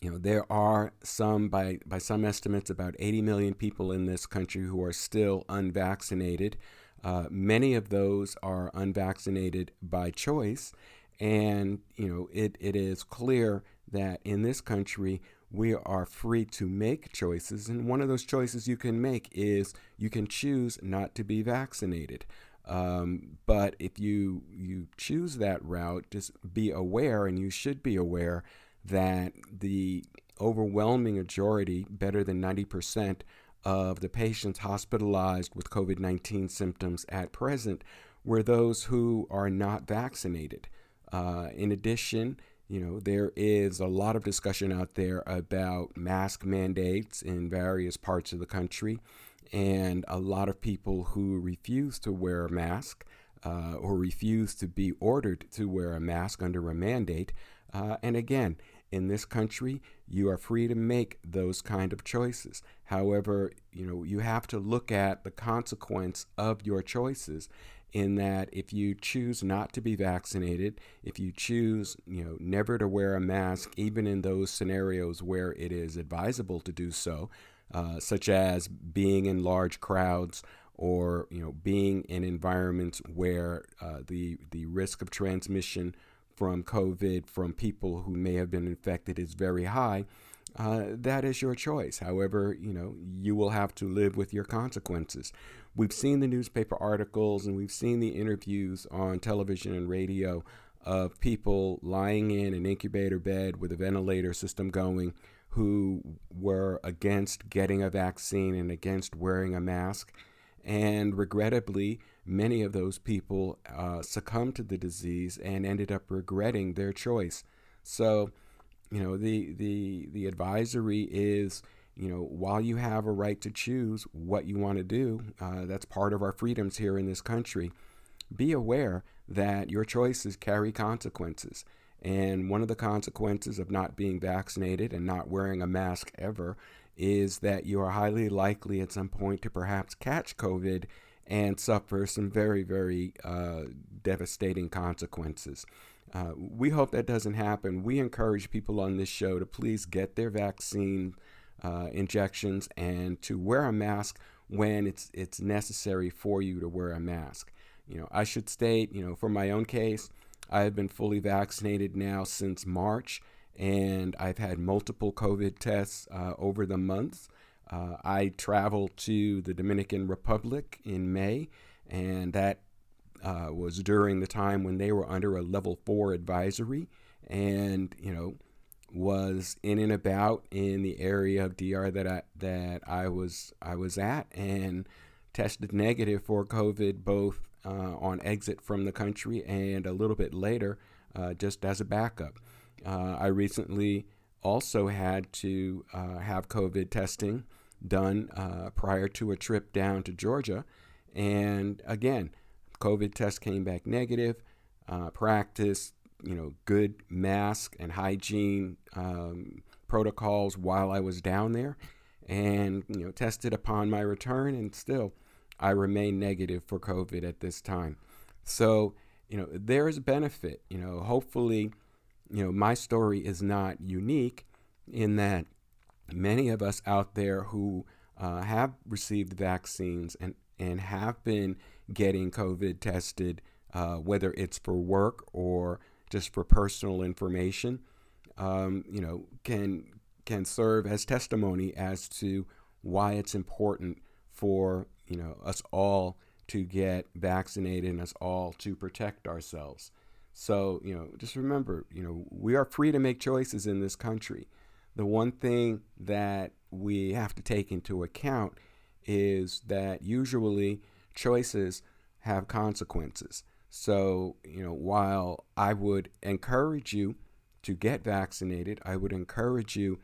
you know, there are some, by, by some estimates, about 80 million people in this country who are still unvaccinated. Uh, many of those are unvaccinated by choice. And, you know, it, it is clear that in this country, we are free to make choices. And one of those choices you can make is you can choose not to be vaccinated. Um, but if you, you choose that route, just be aware, and you should be aware, that the overwhelming majority, better than 90%, of the patients hospitalized with COVID 19 symptoms at present were those who are not vaccinated. Uh, in addition, you know, there is a lot of discussion out there about mask mandates in various parts of the country, and a lot of people who refuse to wear a mask uh, or refuse to be ordered to wear a mask under a mandate. Uh, and again, in this country, you are free to make those kind of choices. However, you know, you have to look at the consequence of your choices in that if you choose not to be vaccinated, if you choose, you know, never to wear a mask, even in those scenarios where it is advisable to do so, uh, such as being in large crowds or you know being in environments where uh, the the risk of transmission from COVID from people who may have been infected is very high, uh, that is your choice. However, you know you will have to live with your consequences. We've seen the newspaper articles and we've seen the interviews on television and radio of people lying in an incubator bed with a ventilator system going who were against getting a vaccine and against wearing a mask. And regrettably, many of those people uh, succumbed to the disease and ended up regretting their choice. So, you know, the, the, the advisory is, you know, while you have a right to choose what you want to do, uh, that's part of our freedoms here in this country. Be aware that your choices carry consequences. And one of the consequences of not being vaccinated and not wearing a mask ever is that you are highly likely at some point to perhaps catch COVID and suffer some very, very uh, devastating consequences. Uh, we hope that doesn't happen. We encourage people on this show to please get their vaccine uh, injections and to wear a mask when it's it's necessary for you to wear a mask. You know, I should state, you know, for my own case, I have been fully vaccinated now since March, and I've had multiple COVID tests uh, over the months. Uh, I traveled to the Dominican Republic in May, and that uh, was during the time when they were under a level four advisory, and you know was in and about in the area of DR that I that I was I was at, and tested negative for COVID both uh, on exit from the country and a little bit later uh, just as a backup. Uh, I recently also had to uh, have COVID testing done uh, prior to a trip down to Georgia. And again, COVID test came back negative. Uh, practice, you know, good mask and hygiene um, protocols while I was down there, and you know, tested upon my return, and still I remain negative for COVID at this time. So, you know, there is benefit. You know, hopefully, you know, my story is not unique in that many of us out there who uh, have received vaccines and, and have been getting COVID tested, uh, whether it's for work or just for personal information, um, you know, can can serve as testimony as to why it's important for you know, us all to get vaccinated and us all to protect ourselves. So, you know, just remember, you know, we are free to make choices in this country. The one thing that we have to take into account is that usually choices have consequences. So, you know, while I would encourage you to get vaccinated, I would encourage you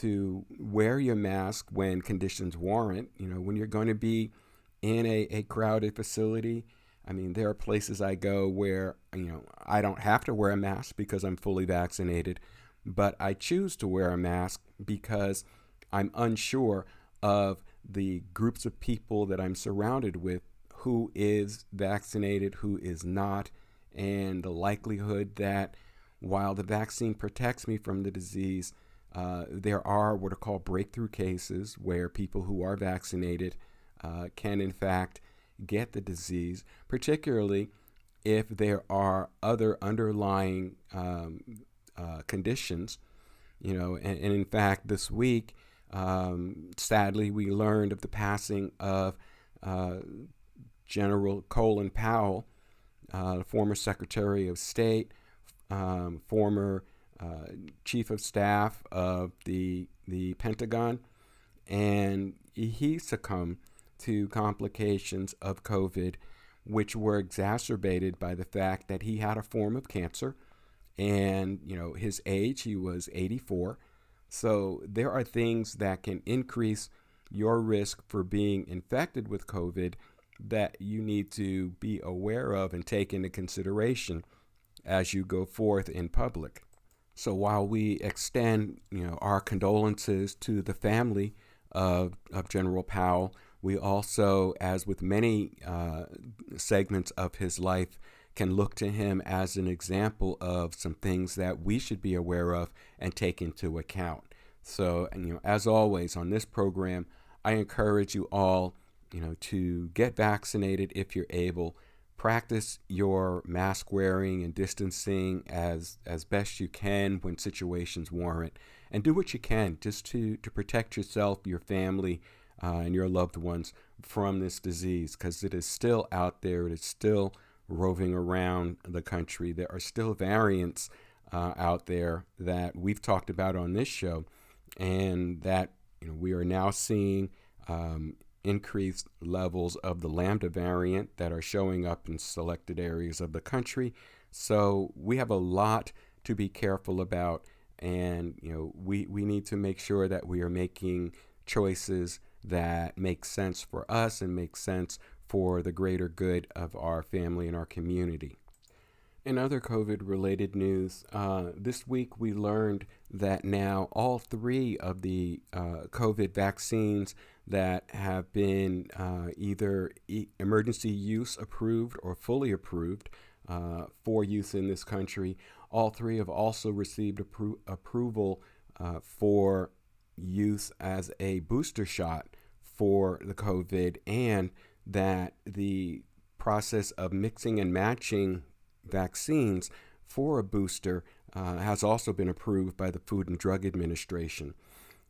to wear your mask when conditions warrant. You know, when you're going to be in a, a crowded facility. I mean, there are places I go where, you know, I don't have to wear a mask because I'm fully vaccinated, but I choose to wear a mask because I'm unsure of the groups of people that I'm surrounded with who is vaccinated, who is not, and the likelihood that while the vaccine protects me from the disease, uh, there are what are called breakthrough cases where people who are vaccinated uh, can, in fact, get the disease, particularly if there are other underlying um, uh, conditions. You know, and, and, in fact, this week, um, sadly, we learned of the passing of uh, General Colin Powell, uh, former Secretary of State, um, former uh, Chief of Staff of the the Pentagon, and he succumbed to complications of COVID, which were exacerbated by the fact that he had a form of cancer and, you know, his age, he was 84. So there are things that can increase your risk for being infected with COVID that you need to be aware of and take into consideration as you go forth in public. So while we extend, you know, our condolences to the family of, of General Powell, We also, as with many uh, segments of his life, can look to him as an example of some things that we should be aware of and take into account. So, and, you know, as always on this program, I encourage you all, you know, to get vaccinated if you're able. Practice your mask wearing and distancing as as best you can when situations warrant, and do what you can just to to protect yourself, your family, uh, and your loved ones from this disease because it is still out there. It is still roving around the country. There are still variants uh, out there that we've talked about on this show, and that you know we are now seeing um, increased levels of the Lambda variant that are showing up in selected areas of the country. So we have a lot to be careful about, and you know we we need to make sure that we are making choices that make sense for us and make sense for the greater good of our family and our community. In other COVID related news, uh, this week we learned that now all three of the uh, COVID vaccines that have been uh, either e- emergency use approved or fully approved uh, for use in this country, all three have also received appro- approval uh, for use as a booster shot for the COVID, and that the process of mixing and matching vaccines for a booster uh, has also been approved by the Food and Drug Administration.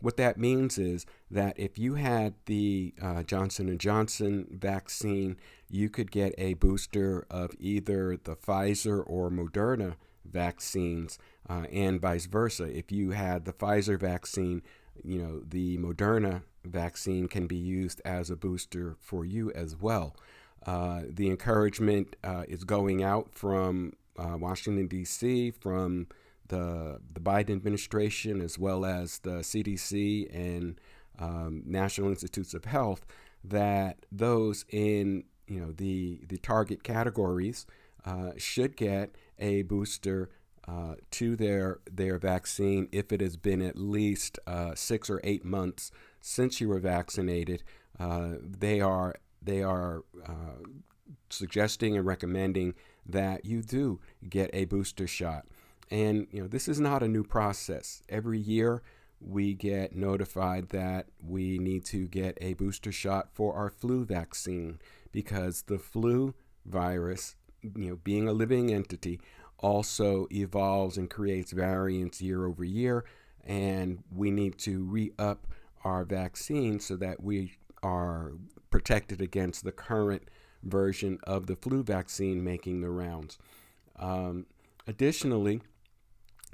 What that means is that if you had the uh, Johnson & Johnson vaccine, you could get a booster of either the Pfizer or Moderna vaccines uh, and vice versa. If you had the Pfizer vaccine, you know, the Moderna vaccine can be used as a booster for you as well. Uh, the encouragement uh, is going out from uh, Washington, D.C., from the, the Biden administration, as well as the CDC and um, National Institutes of Health, that those in you know the, the target categories uh, should get a booster uh, to their their vaccine if it has been at least uh, six or eight months since you were vaccinated. they are they are uh, suggesting and recommending that you do get a booster shot. And you know, this is not a new process. Every year we get notified that we need to get a booster shot for our flu vaccine because the flu virus, you know, being a living entity, also evolves and creates variants year over year, and we need to re-up our vaccine so that we are protected against the current version of the flu vaccine making the rounds. Um, additionally,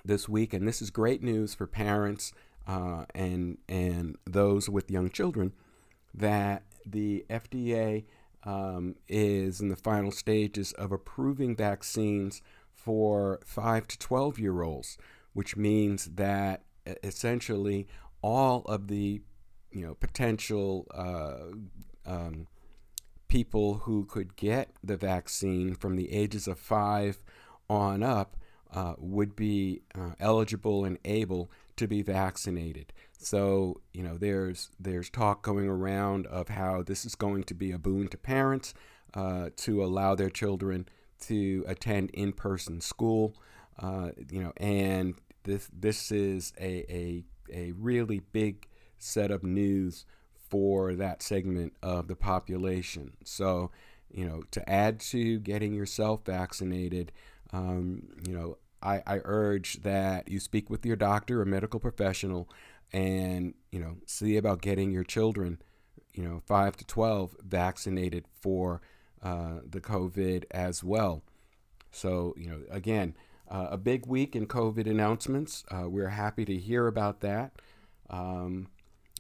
this week, and this is great news for parents uh, and and those with young children, that the FDA um, is in the final stages of approving vaccines for five to twelve year olds, which means that essentially all of the you know potential uh, um, people who could get the vaccine from the ages of five on up uh, would be uh, eligible and able to be vaccinated. So you know, there's there's talk going around of how this is going to be a boon to parents uh, to allow their children to attend in-person school. Uh, you know, and this this is a a, a really big set of news for that segment of the population. So, you know, to add to getting yourself vaccinated, um, you know, I, I urge that you speak with your doctor or medical professional and, you know, see about getting your children, you know, 5 to 12 vaccinated for uh, the COVID as well. So, you know, again, uh, a big week in COVID announcements. Uh, we're happy to hear about that. Um,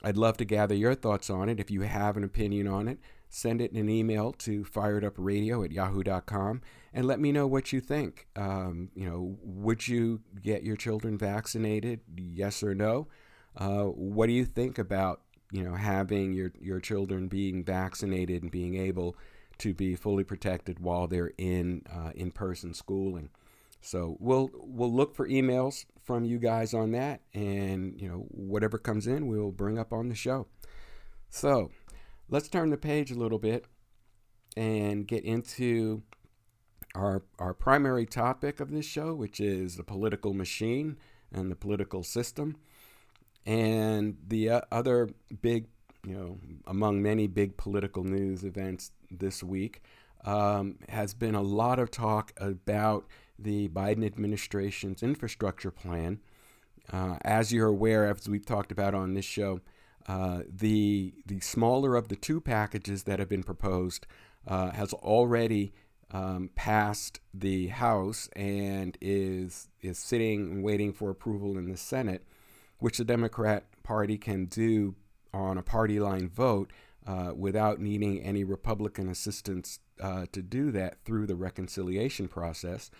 I'd love to gather your thoughts on it. If you have an opinion on it, send it in an email to firedupradio at yahoo.com and let me know what you think. Um, you know, would you get your children vaccinated? Yes or no? Uh, what do you think about you know having your your children being vaccinated and being able to be fully protected while they're in uh, in-person schooling? So we'll we'll look for emails from you guys on that, and you know whatever comes in, we'll bring up on the show. So let's turn the page a little bit and get into our, our primary topic of this show, which is the political machine and the political system. And the uh, other big, you know, among many big political news events this week um, has been a lot of talk about the Biden administration's infrastructure plan. Uh, as you're aware, as we've talked about on this show, uh, the the smaller of the two packages that have been proposed uh, has already um, passed the House and is is sitting waiting for approval in the Senate, which the Democrat Party can do on a party line vote uh, without needing any Republican assistance uh, to do that through the reconciliation process.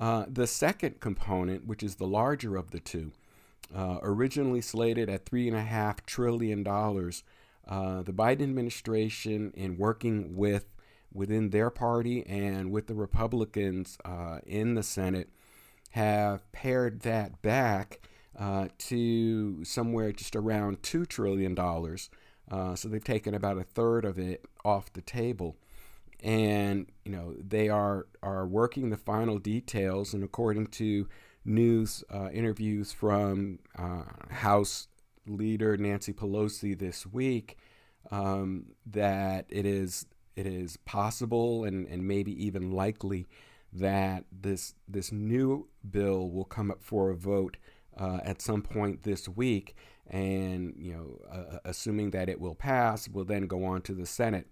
Uh, the second component, which is the larger of the two, uh, originally slated at $3.5 trillion, uh, the Biden administration, in working with within their party and with the Republicans uh, in the Senate, have pared that back uh, to somewhere just around $2 trillion. Uh, so they've taken about a third of it off the table and you know they are are working the final details and according to news uh, interviews from uh, House Leader Nancy Pelosi this week um, that it is it is possible and, and maybe even likely that this this new bill will come up for a vote uh, at some point this week and you know uh, assuming that it will pass will then go on to the Senate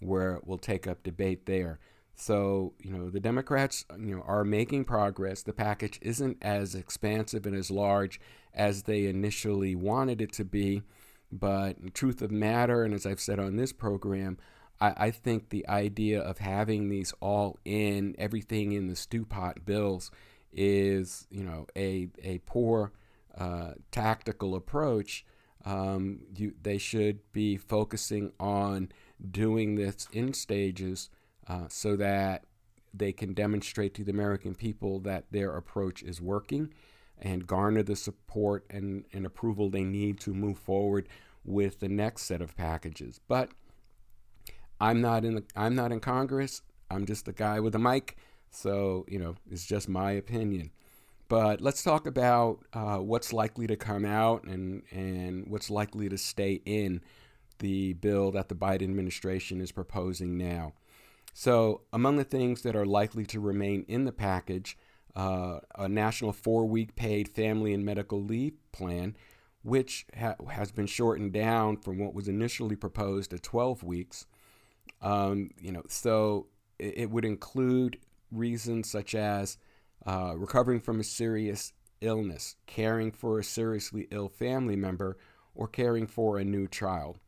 where it will take up debate there. So, you know, the Democrats, you know, are making progress. The package isn't as expansive and as large as they initially wanted it to be. But truth of matter, and as I've said on this program, I, I think the idea of having these all in, everything in the stew pot bills is, you know, a, a poor uh, tactical approach. Um, you, they should be focusing on doing this in stages uh, so that they can demonstrate to the American people that their approach is working and garner the support and, and approval they need to move forward with the next set of packages. But I'm not in the, I'm not in Congress. I'm just a guy with a mic, so you know it's just my opinion. But let's talk about uh, what's likely to come out and and what's likely to stay in the bill that the Biden administration is proposing now. So, among the things that are likely to remain in the package, uh, a national four week paid family and medical leave plan, which ha- has been shortened down from what was initially proposed to 12 weeks. Um, you know, so it, it, would include reasons such as uh, recovering from a serious illness, caring for a seriously ill family member, or caring for a new child.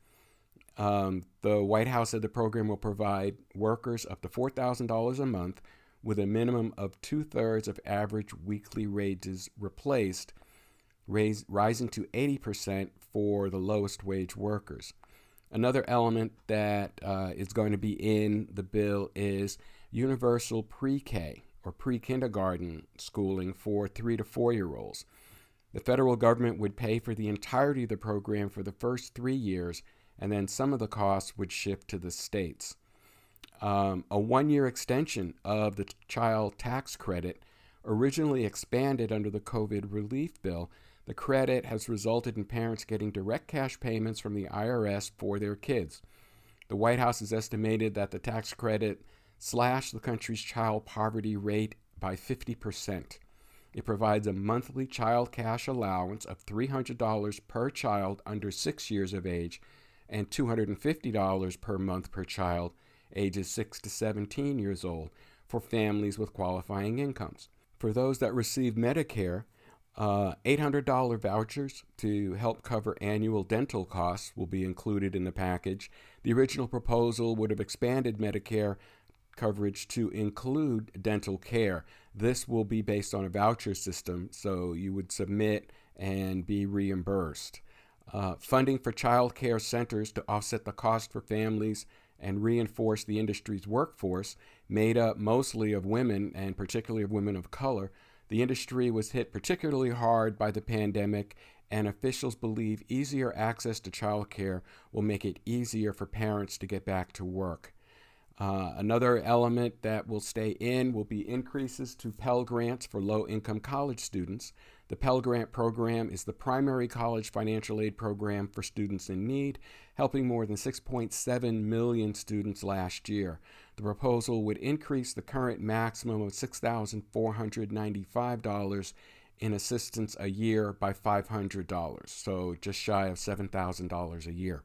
Um, the White House said the program will provide workers up to $4,000 a month with a minimum of two thirds of average weekly wages replaced, raise, rising to 80% for the lowest wage workers. Another element that uh, is going to be in the bill is universal pre K or pre kindergarten schooling for three to four year olds. The federal government would pay for the entirety of the program for the first three years and then some of the costs would shift to the states. Um, a one year extension of the child tax credit, originally expanded under the COVID relief bill, the credit has resulted in parents getting direct cash payments from the IRS for their kids. The White House has estimated that the tax credit slashed the country's child poverty rate by 50%. It provides a monthly child cash allowance of $300 per child under six years of age and $250 per month per child ages 6 to 17 years old for families with qualifying incomes. For those that receive Medicare, uh, $800 vouchers to help cover annual dental costs will be included in the package. The original proposal would have expanded Medicare coverage to include dental care. This will be based on a voucher system, so you would submit and be reimbursed uh, funding for child care centers to offset the cost for families and reinforce the industry's workforce, made up mostly of women and particularly of women of color. The industry was hit particularly hard by the pandemic and officials believe easier access to childcare will make it easier for parents to get back to work. Uh, another element that will stay in will be increases to Pell Grants for low income college students. The Pell Grant program is the primary college financial aid program for students in need, helping more than 6.7 million students last year. The proposal would increase the current maximum of $6,495 in assistance a year by $500, so just shy of $7,000 a year.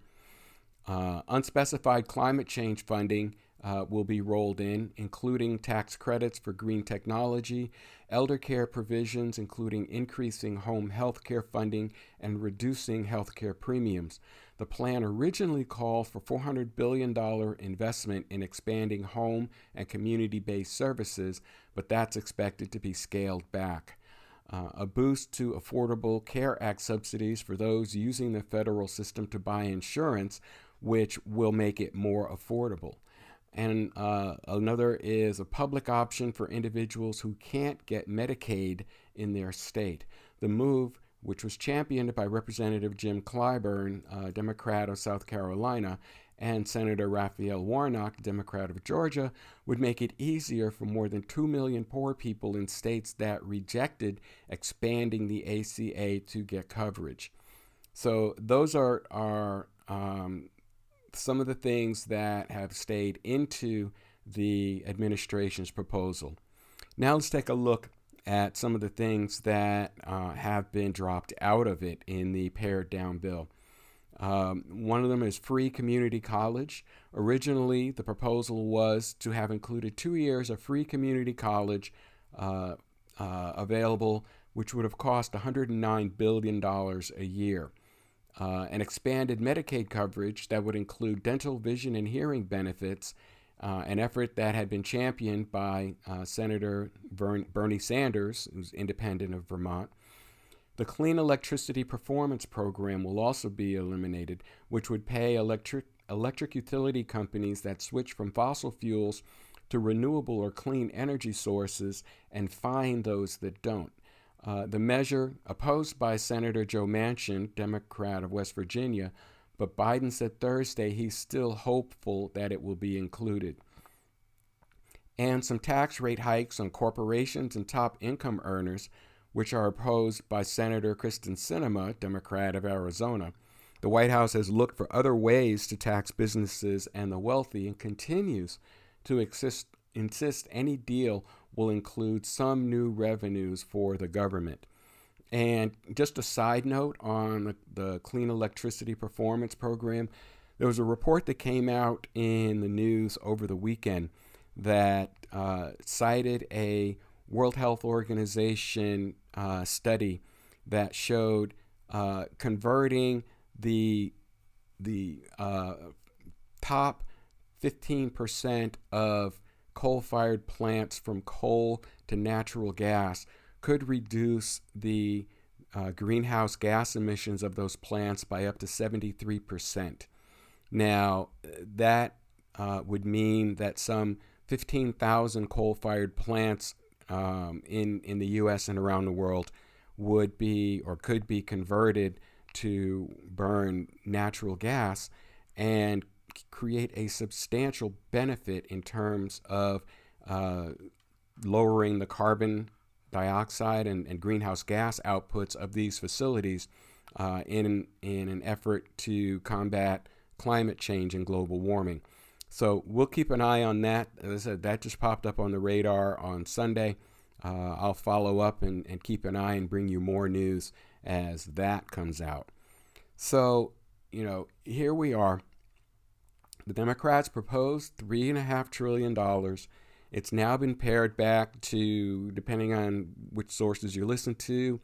Uh, unspecified climate change funding uh, will be rolled in, including tax credits for green technology, elder care provisions, including increasing home health care funding and reducing health care premiums. The plan originally called for $400 billion investment in expanding home and community based services, but that's expected to be scaled back. Uh, a boost to Affordable Care Act subsidies for those using the federal system to buy insurance, which will make it more affordable. And uh, another is a public option for individuals who can't get Medicaid in their state. The move, which was championed by Representative Jim Clyburn, uh, Democrat of South Carolina, and Senator Raphael Warnock, Democrat of Georgia, would make it easier for more than 2 million poor people in states that rejected expanding the ACA to get coverage. So, those are, are um, some of the things that have stayed into the administration's proposal. Now let's take a look at some of the things that uh, have been dropped out of it in the pared down bill. Um, one of them is free community college. Originally, the proposal was to have included two years of free community college uh, uh, available, which would have cost $109 billion a year uh, an expanded Medicaid coverage that would include dental, vision, and hearing benefits, uh, an effort that had been championed by uh, Senator Vern- Bernie Sanders, who's independent of Vermont. The Clean Electricity Performance Program will also be eliminated, which would pay electric, electric utility companies that switch from fossil fuels to renewable or clean energy sources and fine those that don't. Uh, the measure opposed by Senator Joe Manchin, Democrat of West Virginia, but Biden said Thursday he's still hopeful that it will be included. And some tax rate hikes on corporations and top income earners, which are opposed by Senator Kyrsten Sinema, Democrat of Arizona. The White House has looked for other ways to tax businesses and the wealthy and continues to insist, insist any deal will include some new revenues for the government. And just a side note on the, Clean Electricity Performance Program, there was a report that came out in the news over the weekend that uh, cited a World Health Organization uh, study that showed uh, converting the the uh, top 15% of coal fired plants from coal to natural gas could reduce the uh, greenhouse gas emissions of those plants by up to 73%. Now, that uh, would mean that some 15,000 coal fired plants um, in, in the US and around the world would be or could be converted to burn natural gas and create a substantial benefit in terms of uh, lowering the carbon dioxide and, and, greenhouse gas outputs of these facilities uh, in, in an effort to combat climate change and global warming. So we'll keep an eye on that. As I said, that just popped up on the radar on Sunday. Uh, I'll follow up and, and keep an eye and bring you more news as that comes out. So, you know, here we are the Democrats proposed $3.5 trillion. It's now been pared back to, depending on which sources you listen to,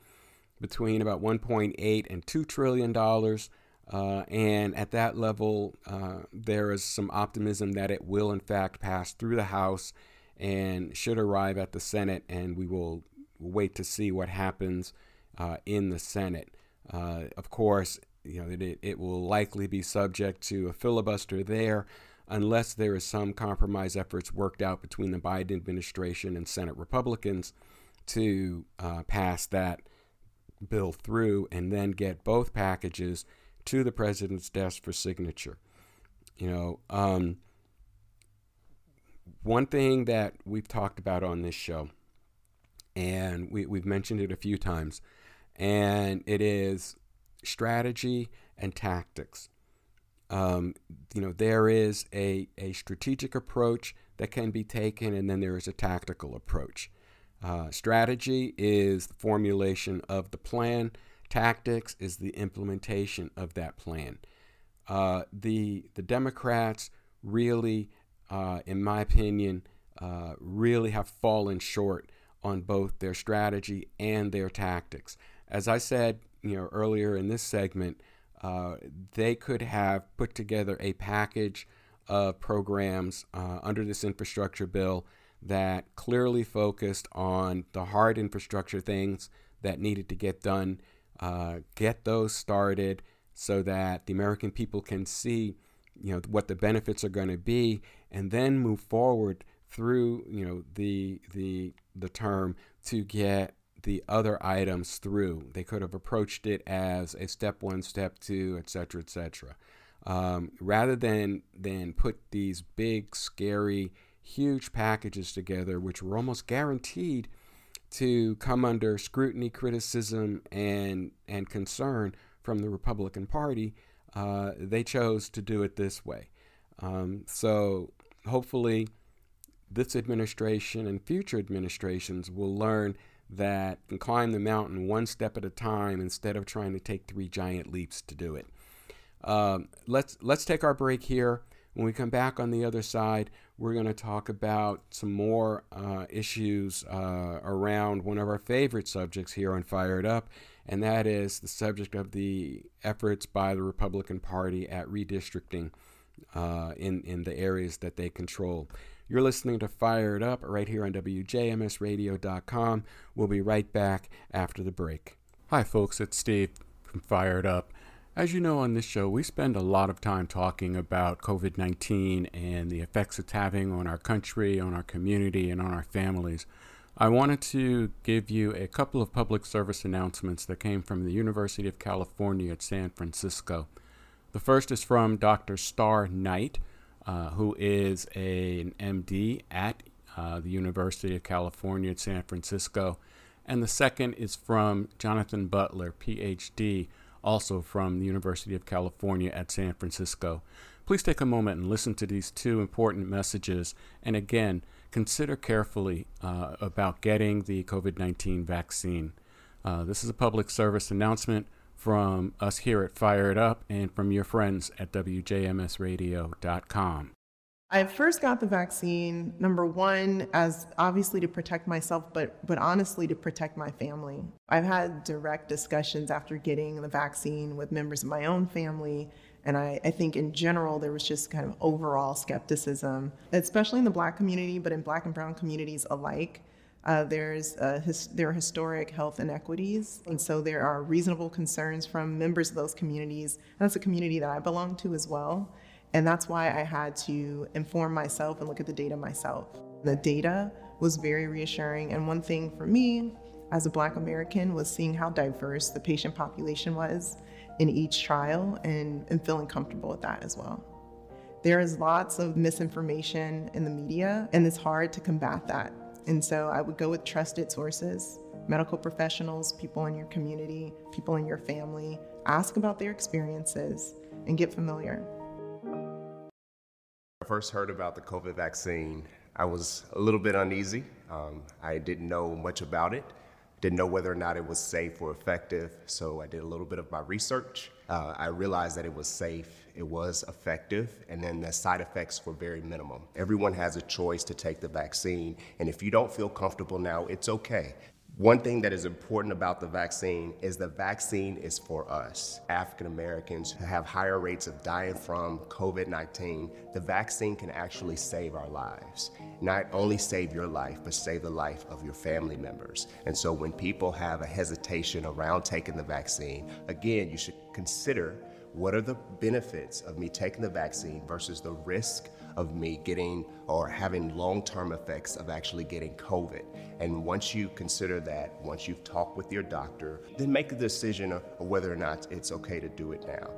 between about 1.8 and 2 trillion dollars. Uh, and at that level, uh, there is some optimism that it will, in fact, pass through the House and should arrive at the Senate. And we will wait to see what happens uh, in the Senate. Uh, of course, you know, it, it will likely be subject to a filibuster there unless there is some compromise efforts worked out between the Biden administration and Senate Republicans to uh, pass that bill through and then get both packages to the president's desk for signature. You know, um, one thing that we've talked about on this show, and we, we've mentioned it a few times, and it is strategy and tactics. Um, you know, there is a, a strategic approach that can be taken, and then there is a tactical approach. Uh, strategy is the formulation of the plan. Tactics is the implementation of that plan. Uh, the the Democrats really, uh, in my opinion, uh, really have fallen short on both their strategy and their tactics. As I said, you know, earlier in this segment, uh, they could have put together a package of programs uh, under this infrastructure bill that clearly focused on the hard infrastructure things that needed to get done, uh, get those started so that the American people can see, you know, what the benefits are going to be, and then move forward through, you know, the the the term to get the other items through. They could have approached it as a step one, step two, et cetera, et cetera. Um, rather than than put these big, scary huge packages together, which were almost guaranteed to come under scrutiny, criticism, and and concern from the Republican Party, uh, they chose to do it this way. Um, so hopefully, this administration and future administrations will learn that and climb the mountain one step at a time instead of trying to take three giant leaps to do it. Um, let's let's take our break here. When we come back on the other side, we're going to talk about some more uh, issues uh, around one of our favorite subjects here on Fired Up, and that is the subject of the efforts by the Republican Party at redistricting uh, in, in the areas that they control. You're listening to Fired Up right here on WJMSradio.com. We'll be right back after the break. Hi, folks, it's Steve from Fired Up. As you know, on this show, we spend a lot of time talking about COVID 19 and the effects it's having on our country, on our community, and on our families. I wanted to give you a couple of public service announcements that came from the University of California at San Francisco. The first is from Dr. Star Knight, uh, who is a, an MD at uh, the University of California at San Francisco. And the second is from Jonathan Butler, PhD also from the University of California at San Francisco. Please take a moment and listen to these two important messages. And again, consider carefully uh, about getting the COVID 19 vaccine. Uh, this is a public service announcement from us here at Fired Up and from your friends at WJMSradio.com. I first got the vaccine, number one, as obviously to protect myself, but, but honestly to protect my family. I've had direct discussions after getting the vaccine with members of my own family. And I, I think in general, there was just kind of overall skepticism, especially in the black community, but in black and brown communities alike. Uh, there's his, there are historic health inequities, and so there are reasonable concerns from members of those communities. And that's a community that I belong to as well. And that's why I had to inform myself and look at the data myself. The data was very reassuring. And one thing for me as a Black American was seeing how diverse the patient population was in each trial and, and feeling comfortable with that as well. There is lots of misinformation in the media, and it's hard to combat that. And so I would go with trusted sources, medical professionals, people in your community, people in your family, ask about their experiences, and get familiar. I first heard about the COVID vaccine, I was a little bit uneasy. Um, I didn't know much about it, didn't know whether or not it was safe or effective, so I did a little bit of my research. Uh, I realized that it was safe, it was effective, and then the side effects were very minimum. Everyone has a choice to take the vaccine, and if you don't feel comfortable now, it's okay. One thing that is important about the vaccine is the vaccine is for us. African Americans who have higher rates of dying from COVID 19. The vaccine can actually save our lives. Not only save your life, but save the life of your family members. And so when people have a hesitation around taking the vaccine, again, you should consider what are the benefits of me taking the vaccine versus the risk of me getting or having long term effects of actually getting COVID. And once you consider that, once you've talked with your doctor, then make a decision of whether or not it's okay to do it now.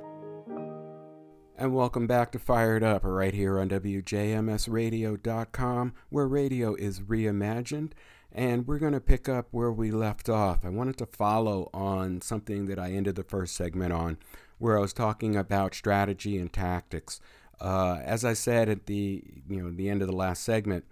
And welcome back to Fired Up right here on WJMSradio.com, where radio is reimagined. And we're going to pick up where we left off. I wanted to follow on something that I ended the first segment on, where I was talking about strategy and tactics. Uh, as I said at the you know the end of the last segment,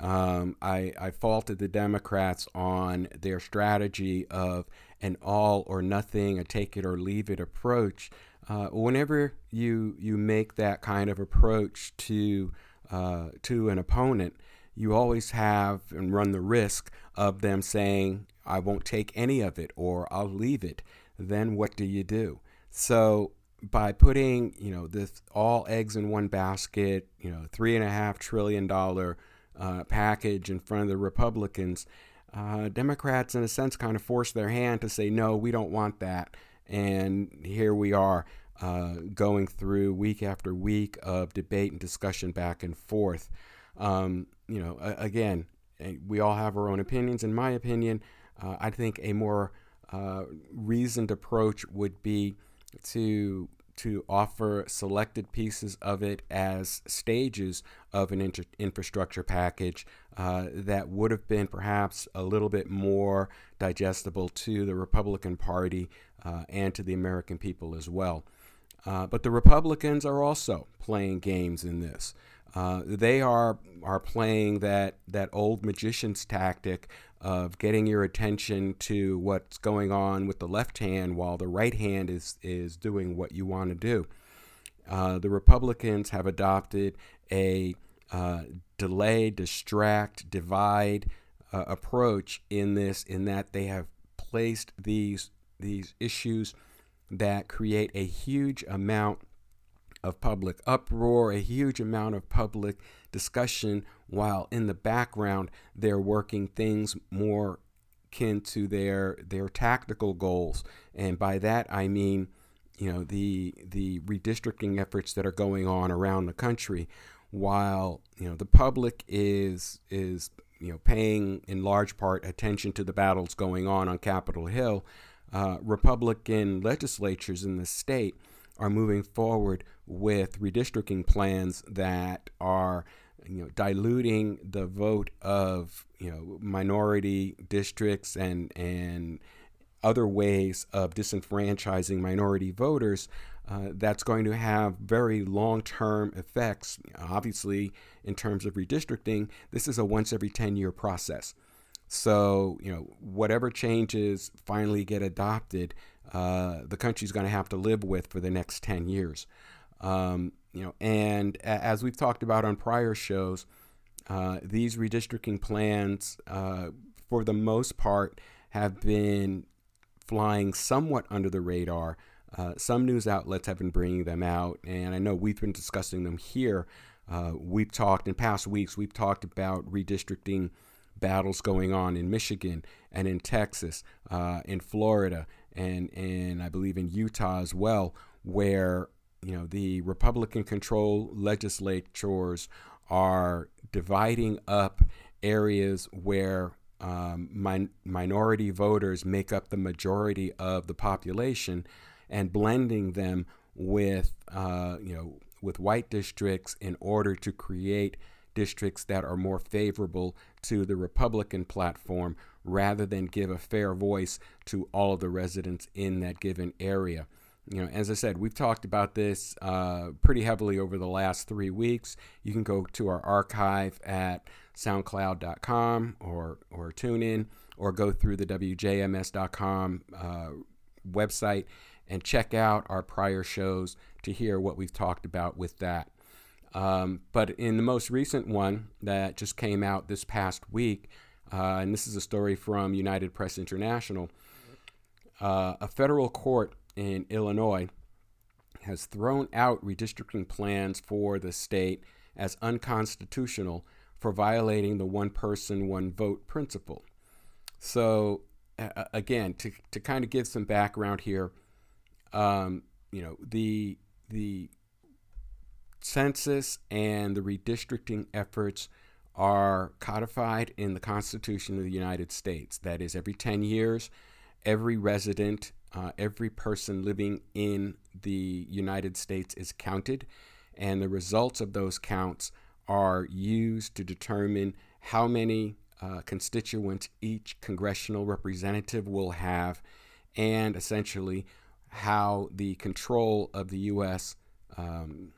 um, I, I faulted the Democrats on their strategy of an all or nothing, a take it or leave it approach. Uh, whenever you you make that kind of approach to uh, to an opponent, you always have and run the risk of them saying, "I won't take any of it" or "I'll leave it." Then what do you do? So by putting you know this all eggs in one basket, you know three and a half trillion dollar uh, package in front of the Republicans, uh, Democrats in a sense kind of forced their hand to say no, we don't want that, and here we are uh, going through week after week of debate and discussion back and forth. Um, you know, again, we all have our own opinions. In my opinion, uh, I think a more uh, reasoned approach would be to to offer selected pieces of it as stages of an inter- infrastructure package uh, that would have been perhaps a little bit more digestible to the Republican Party uh, and to the American people as well. Uh, but the Republicans are also playing games in this. Uh, they are are playing that that old magician's tactic of getting your attention to what's going on with the left hand while the right hand is, is doing what you want to do. Uh, the Republicans have adopted a uh, delay, distract, divide uh, approach in this, in that they have placed these these issues that create a huge amount of public uproar, a huge amount of public discussion, while in the background they're working things more kin to their their tactical goals. And by that I mean, you know, the the redistricting efforts that are going on around the country, while you know the public is is you know paying in large part attention to the battles going on on Capitol Hill. Uh, Republican legislatures in the state are moving forward with redistricting plans that are you know diluting the vote of you know minority districts and and other ways of disenfranchising minority voters uh, that's going to have very long-term effects obviously in terms of redistricting. This is a once every 10 year process. So you know whatever changes finally get adopted uh, the country's going to have to live with for the next 10 years um, you know, and as we've talked about on prior shows, uh, these redistricting plans, uh, for the most part, have been flying somewhat under the radar. Uh, some news outlets have been bringing them out, and I know we've been discussing them here. Uh, we've talked in past weeks, we've talked about redistricting battles going on in Michigan and in Texas, in Florida, and, and I believe in Utah as well, where you know, the Republican controlled legislatures are dividing up areas where um, min- minority voters make up the majority of the population and blending them with, uh, you know, with white districts in order to create districts that are more favorable to the Republican platform rather than give a fair voice to all of the residents in that given area you know, as I said, we've talked about this uh, pretty heavily over the last three weeks. You can go to our archive at SoundCloud.com or or tune in or go through the WJMS.com uh, website and check out our prior shows to hear what we've talked about with that. Um, but in the most recent one that just came out this past week, uh, and this is a story from United Press International, uh, a federal court in Illinois has thrown out redistricting plans for the state as unconstitutional for violating the one person, one vote principle. So, uh, again, to, to kind of give some background here, um, you know, the the census and the redistricting efforts are codified in the Constitution of the United States. That is, every 10 years, every resident, uh, every person living in the United States is counted, and the results of those counts are used to determine how many uh, constituents each congressional representative will have, and essentially how the control of the U.S. Um,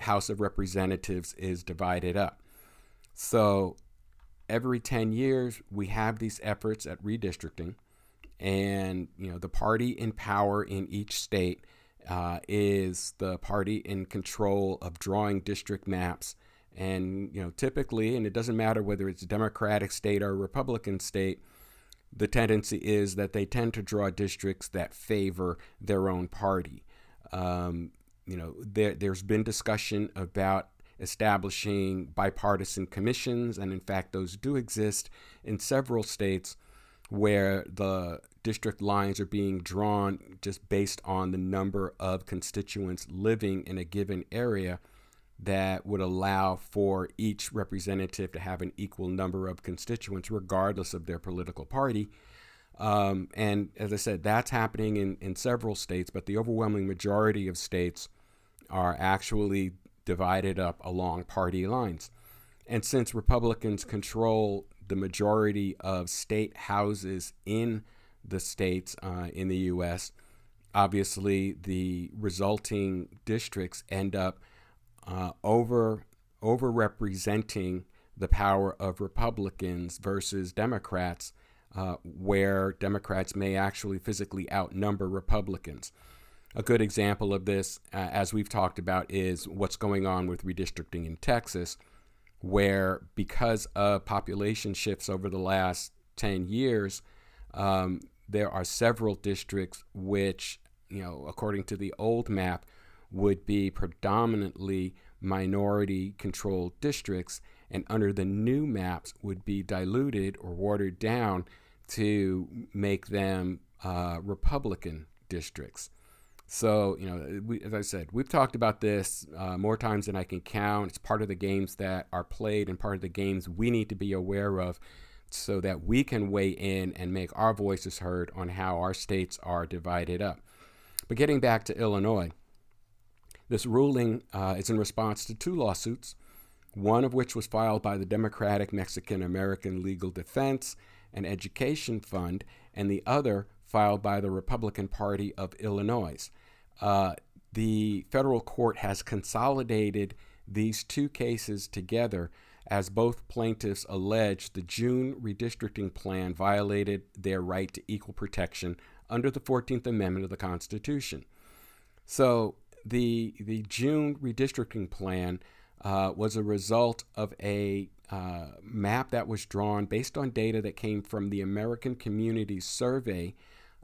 House of Representatives is divided up. So every 10 years, we have these efforts at redistricting, and you know the party in power in each state uh, is the party in control of drawing district maps. And you know, typically, and it doesn't matter whether it's a Democratic state or a Republican state, the tendency is that they tend to draw districts that favor their own party. Um, you know, there, there's been discussion about establishing bipartisan commissions, and in fact, those do exist in several states where the district lines are being drawn just based on the number of constituents living in a given area that would allow for each representative to have an equal number of constituents, regardless of their political party. Um, and as I said, that's happening in, in several states, but the overwhelming majority of states are actually divided up along party lines. And since Republicans control the majority of state houses in the states uh, in the U.S., obviously the resulting districts end up uh, over overrepresenting the power of Republicans versus Democrats, uh, where Democrats may actually physically outnumber Republicans. A good example of this, uh, as we've talked about, is what's going on with redistricting in Texas, where because of population shifts over the last 10 years, um, there are several districts which, you know, according to the old map, would be predominantly minority controlled districts, and under the new maps would be diluted or watered down to make them uh, Republican districts. So, you know, we, as I said, we've talked about this uh, more times than I can count. It's part of the games that are played and part of the games we need to be aware of so that we can weigh in and make our voices heard on how our states are divided up. But getting back to Illinois, this ruling uh, is in response to two lawsuits, one of which was filed by the Democratic Mexican American Legal Defense and Education Fund, and the other filed by the Republican Party of Illinois. Uh, the federal court has consolidated these two cases together as both plaintiffs allege the June redistricting plan violated their right to equal protection under the 14th Amendment of the Constitution. So the, the June redistricting plan uh, was a result of a uh, map that was drawn based on data that came from the American Communities Survey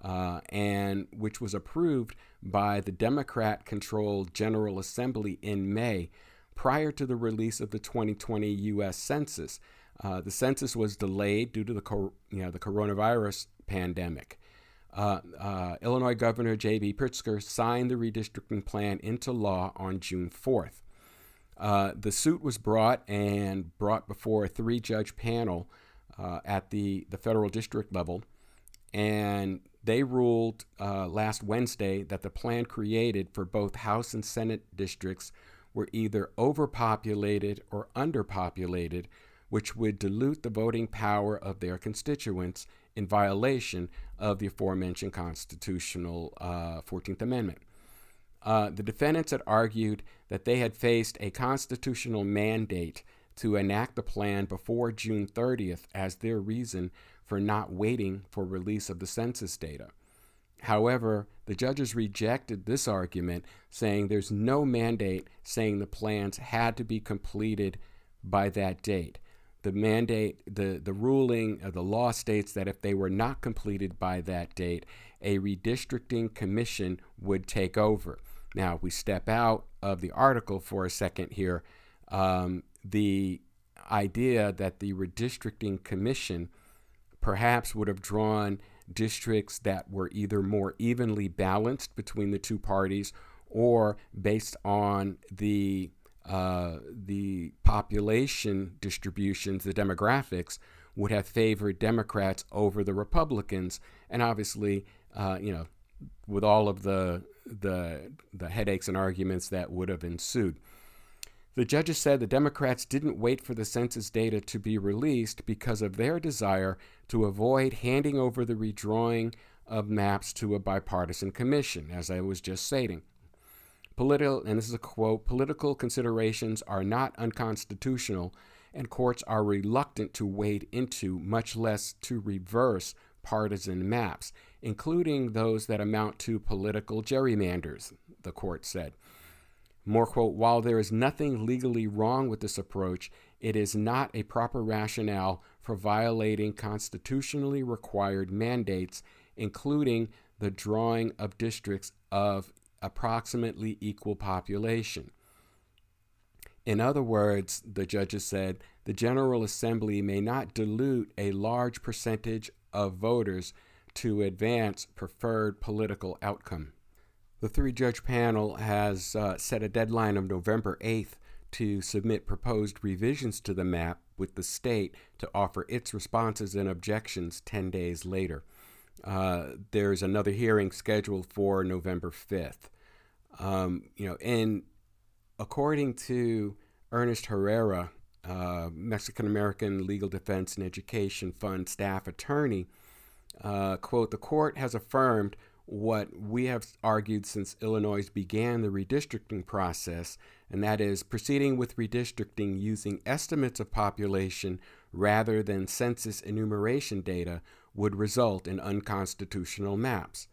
uh, and which was approved by the Democrat controlled General Assembly in May prior to the release of the 2020 U.S. Census. Uh, the census was delayed due to the, cor- you know, the coronavirus pandemic. Uh, uh, Illinois Governor J.B. Pritzker signed the redistricting plan into law on June 4th. Uh, the suit was brought and brought before a three judge panel uh, at the, the federal district level. And they ruled uh, last Wednesday that the plan created for both House and Senate districts were either overpopulated or underpopulated, which would dilute the voting power of their constituents in violation of the aforementioned constitutional uh, 14th Amendment. Uh, the defendants had argued that they had faced a constitutional mandate to enact the plan before June 30th as their reason for not waiting for release of the census data. However, the judges rejected this argument, saying there's no mandate saying the plans had to be completed by that date. The mandate, the, the ruling of the law states that if they were not completed by that date, a redistricting commission would take over. Now, if we step out of the article for a second here. Um, the idea that the redistricting commission perhaps would have drawn districts that were either more evenly balanced between the two parties or based on the uh, the population distributions, the demographics, would have favored Democrats over the Republicans, and obviously, uh, you know, with all of the the the headaches and arguments that would have ensued. The judges said the Democrats didn't wait for the census data to be released because of their desire to avoid handing over the redrawing of maps to a bipartisan commission, as I was just stating. Political, and this is a quote, political considerations are not unconstitutional, and courts are reluctant to wade into, much less to reverse, partisan maps, including those that amount to political gerrymanders, the court said. More quote, while there is nothing legally wrong with this approach, it is not a proper rationale for violating constitutionally required mandates, including the drawing of districts of approximately equal population. In other words, the judges said, the General Assembly may not dilute a large percentage of voters to advance preferred political outcome. The three judge panel has uh, set a deadline of November 8th to submit proposed revisions to the map with the state to offer its responses and objections 10 days later. Uh, there's another hearing scheduled for November 5th. Um, you know, and according to Ernest Herrera, uh, Mexican American Legal Defense and Education Fund staff attorney, uh, quote, the court has affirmed what we have argued since Illinois began the redistricting process, and that is proceeding with redistricting using estimates of population rather than census enumeration data would result in unconstitutional maps.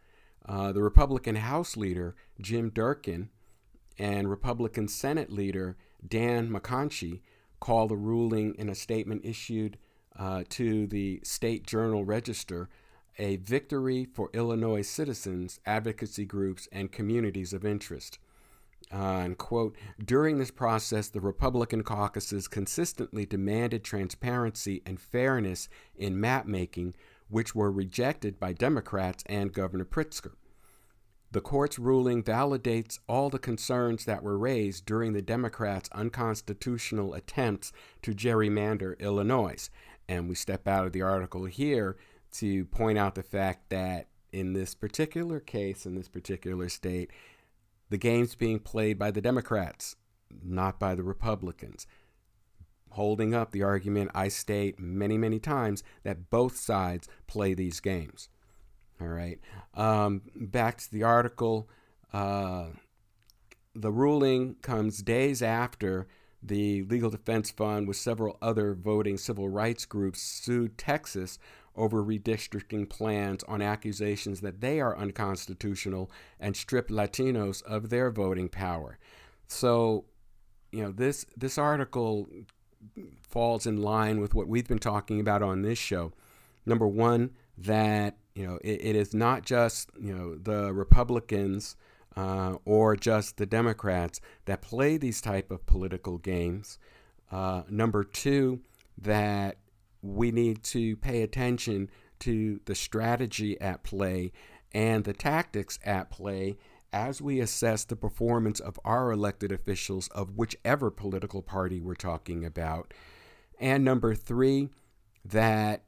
Uh, the Republican House leader, Jim Durkin, and Republican Senate leader, Dan McConchie, called the ruling in a statement issued uh, to the State Journal Register a victory for Illinois citizens, advocacy groups, and communities of interest. Uh, and quote, during this process, the Republican caucuses consistently demanded transparency and fairness in map making, which were rejected by Democrats and Governor Pritzker. The court's ruling validates all the concerns that were raised during the Democrats' unconstitutional attempts to gerrymander Illinois. And we step out of the article here to point out the fact that in this particular case, in this particular state, the game's being played by the Democrats, not by the Republicans. Holding up the argument I state many, many times that both sides play these games. All right. Um, back to the article. Uh, the ruling comes days after the Legal Defense Fund, with several other voting civil rights groups, sued Texas over redistricting plans on accusations that they are unconstitutional and strip Latinos of their voting power. So, you know, this this article falls in line with what we've been talking about on this show. Number one, that you know it, it is not just you know the Republicans uh, or just the Democrats that play these type of political games. Uh, number two, that we need to pay attention to the strategy at play and the tactics at play as we assess the performance of our elected officials of whichever political party we're talking about. And number three, that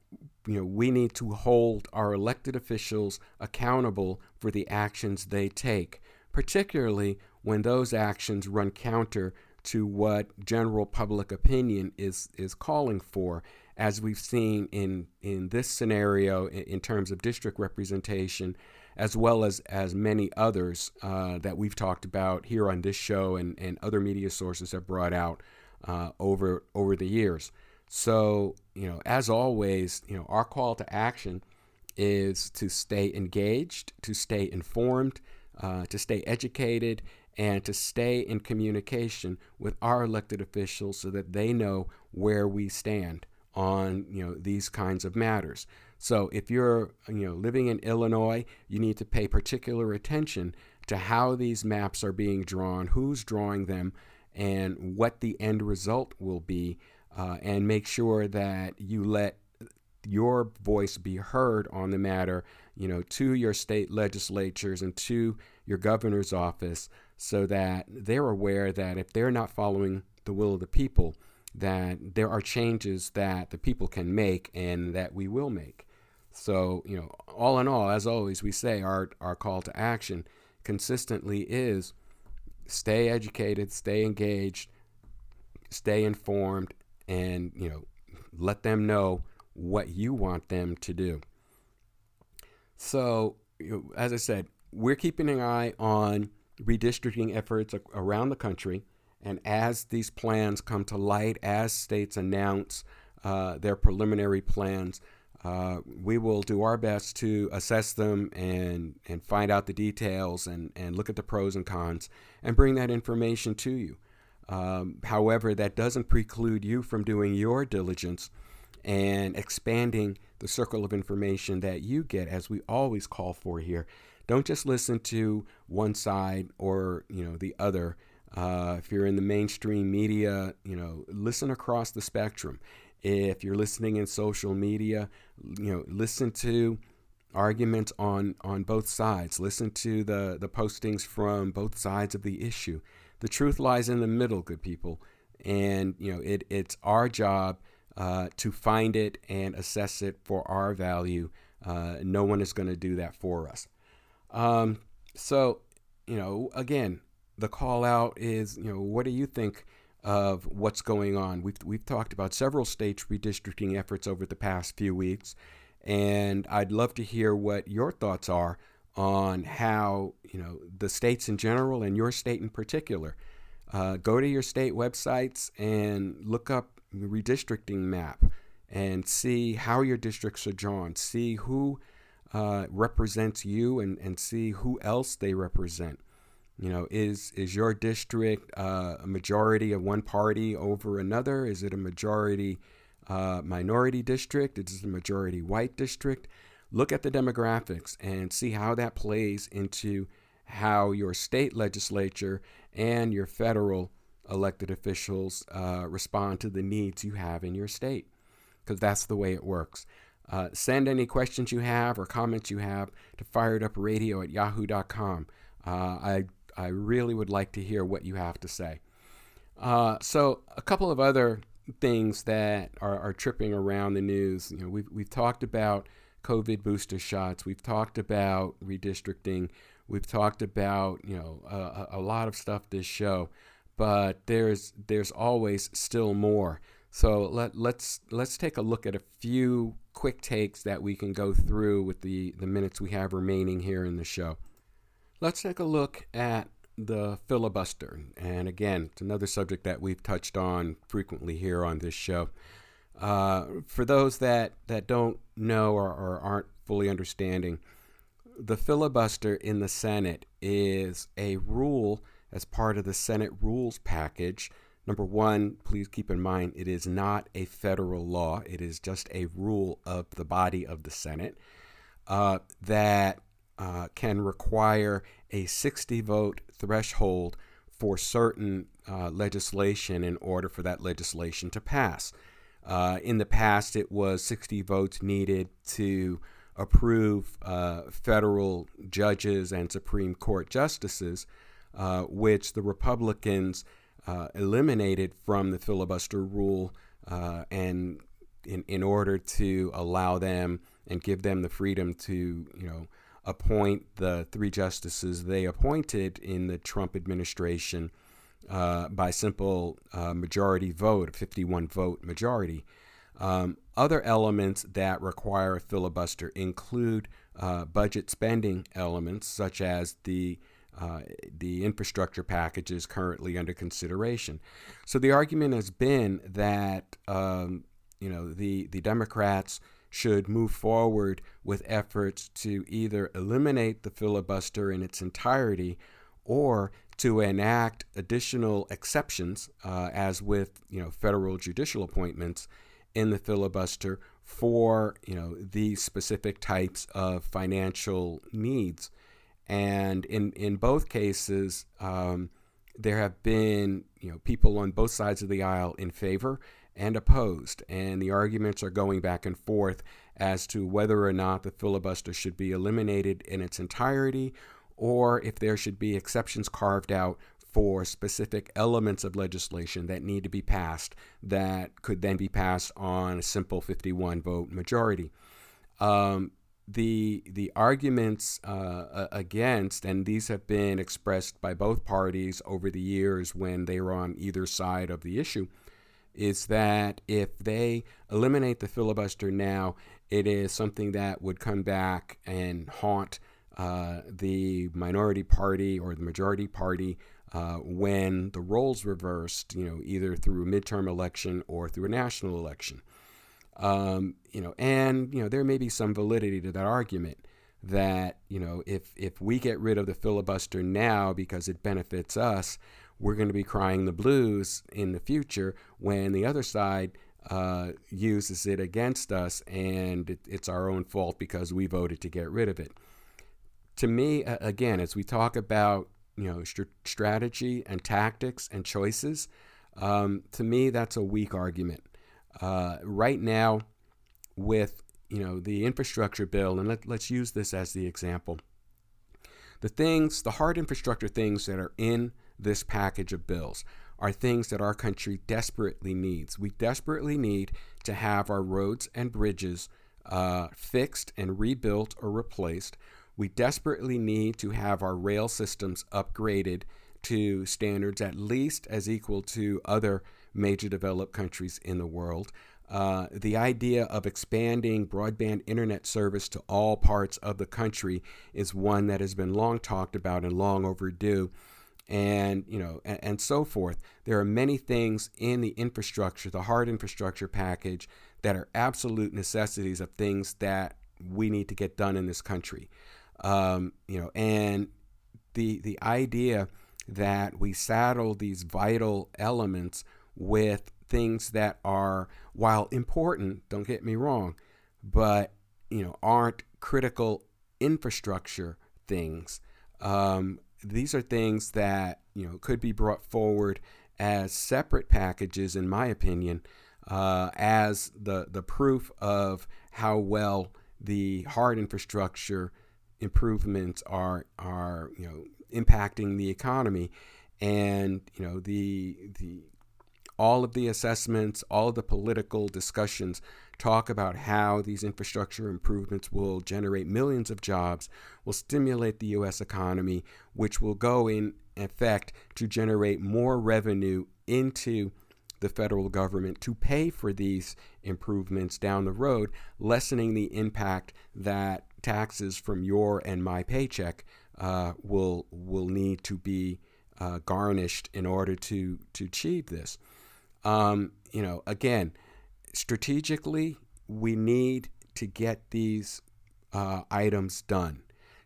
you know we need to hold our elected officials accountable for the actions they take, particularly when those actions run counter to what general public opinion is is calling for as we've seen in, in this scenario in, in terms of district representation, as well as, as many others uh, that we've talked about here on this show and, and other media sources have brought out uh, over, over the years. So, you know, as always, you know, our call to action is to stay engaged, to stay informed, uh, to stay educated, and to stay in communication with our elected officials so that they know where we stand on you know these kinds of matters. So if you're you know living in Illinois, you need to pay particular attention to how these maps are being drawn, who's drawing them, and what the end result will be, uh, and make sure that you let your voice be heard on the matter, you know, to your state legislatures and to your governor's office so that they're aware that if they're not following the will of the people, that there are changes that the people can make and that we will make. So, you know, all in all, as always, we say our, our call to action consistently is stay educated, stay engaged, stay informed, and, you know, let them know what you want them to do. So, you know, as I said, we're keeping an eye on redistricting efforts around the country. And as these plans come to light, as states announce uh, their preliminary plans, uh, we will do our best to assess them and, and find out the details and, and look at the pros and cons and bring that information to you. Um, however, that doesn't preclude you from doing your diligence and expanding the circle of information that you get, as we always call for here. Don't just listen to one side or you know the other. Uh, if you're in the mainstream media, you know, listen across the spectrum. If you're listening in social media, you know, listen to arguments on on both sides. Listen to the the postings from both sides of the issue. The truth lies in the middle, good people, and you know it it's our job uh, to find it and assess it for our value. Uh, no one is going to do that for us. Um, so, you know, again, the call out is, you know, what do you think of what's going on? We've, we've talked about several states redistricting efforts over the past few weeks, and I'd love to hear what your thoughts are on how, you know, the states in general and your state in particular. Uh, go to your state websites and look up the redistricting map and see how your districts are drawn. See who uh, represents you and, and see who else they represent. You know, is is your district uh, a majority of one party over another? Is it a majority uh, minority district? Is it a majority white district? Look at the demographics and see how that plays into how your state legislature and your federal elected officials uh, respond to the needs you have in your state, because that's the way it works. Uh, send any questions you have or comments you have to firedupradio at yahoo.com. Uh, I, I really would like to hear what you have to say. Uh, so, a couple of other things that are, are tripping around the news. You know, we've, we've talked about COVID booster shots. We've talked about redistricting. We've talked about you know a, a lot of stuff this show, but there's there's always still more. So let let's let's take a look at a few quick takes that we can go through with the, the minutes we have remaining here in the show. Let's take a look at the filibuster. And again, it's another subject that we've touched on frequently here on this show. Uh, for those that, that don't know or, or aren't fully understanding, the filibuster in the Senate is a rule as part of the Senate rules package Number one, please keep in mind it is not a federal law, it is just a rule of the body of the Senate uh, that uh, can require a 60 vote threshold for certain uh, legislation in order for that legislation to pass. Uh, in the past, it was 60 votes needed to approve uh, federal judges and Supreme Court justices, uh, which the Republicans uh, eliminated from the filibuster rule and in, in order to allow them and give them the freedom to, you know, appoint the three justices they appointed in the Trump administration uh, by simple uh, majority vote, a 51 vote majority. Um, other elements that require a filibuster include uh, budget spending elements, such as the uh, the infrastructure package is currently under consideration. So the argument has been that um, you know the the Democrats should move forward with efforts to either eliminate the filibuster in its entirety or to enact additional exceptions, uh, as with you know federal judicial appointments in the filibuster for you know these specific types of financial needs. And in, in both cases, um, there have been you know people on both sides of the aisle in favor, and opposed, and the arguments are going back and forth as to whether or not the filibuster should be eliminated in its entirety or if there should be exceptions carved out for specific elements of legislation that need to be passed that could then be passed on a simple 51 vote majority. Um, the the arguments uh, against, and these have been expressed by both parties over the years when they were on either side of the issue, is that if they eliminate the filibuster now, it is something that would come back and haunt uh, the minority party or the majority party uh, when the roles reversed, you know, either through a midterm election or through a national election. Um, you know, and you know there may be some validity to that argument that you know if if we get rid of the filibuster now because it benefits us, we're going to be crying the blues in the future when the other side uh, uses it against us and it, it's our own fault because we voted to get rid of it. To me, again, as we talk about you know st- strategy and tactics and choices, um, to me that's a weak argument. Uh, right now, with you know the infrastructure bill, and let, let's use this as the example. The things, the hard infrastructure things that are in this package of bills are things that our country desperately needs. We desperately need to have our roads and bridges uh, fixed and rebuilt or replaced. We desperately need to have our rail systems upgraded to standards at least as equal to other major developed countries in the world. Uh, the idea of expanding broadband internet service to all parts of the country is one that has been long talked about and long overdue and you know and, and, so forth there are many things in the infrastructure the hard infrastructure package that are absolute necessities of things that we need to get done in this country um, you know and the the idea that we saddle these vital elements with things that are, while important, don't get me wrong, but you know aren't critical infrastructure things. Um, these are things that you know could be brought forward as separate packages, in my opinion, uh, as the the proof of how well the hard infrastructure improvements are are you know impacting the economy, and you know the the all of the assessments, all of the political discussions talk about how these infrastructure improvements will generate millions of jobs, will stimulate the U.S. economy, which will go in effect to generate more revenue into the federal government to pay for these improvements down the road, lessening the impact that taxes from your and my paycheck uh, will will need to be uh, garnished in order to to achieve this. Um, you know, again, strategically, we need to get these uh, items done.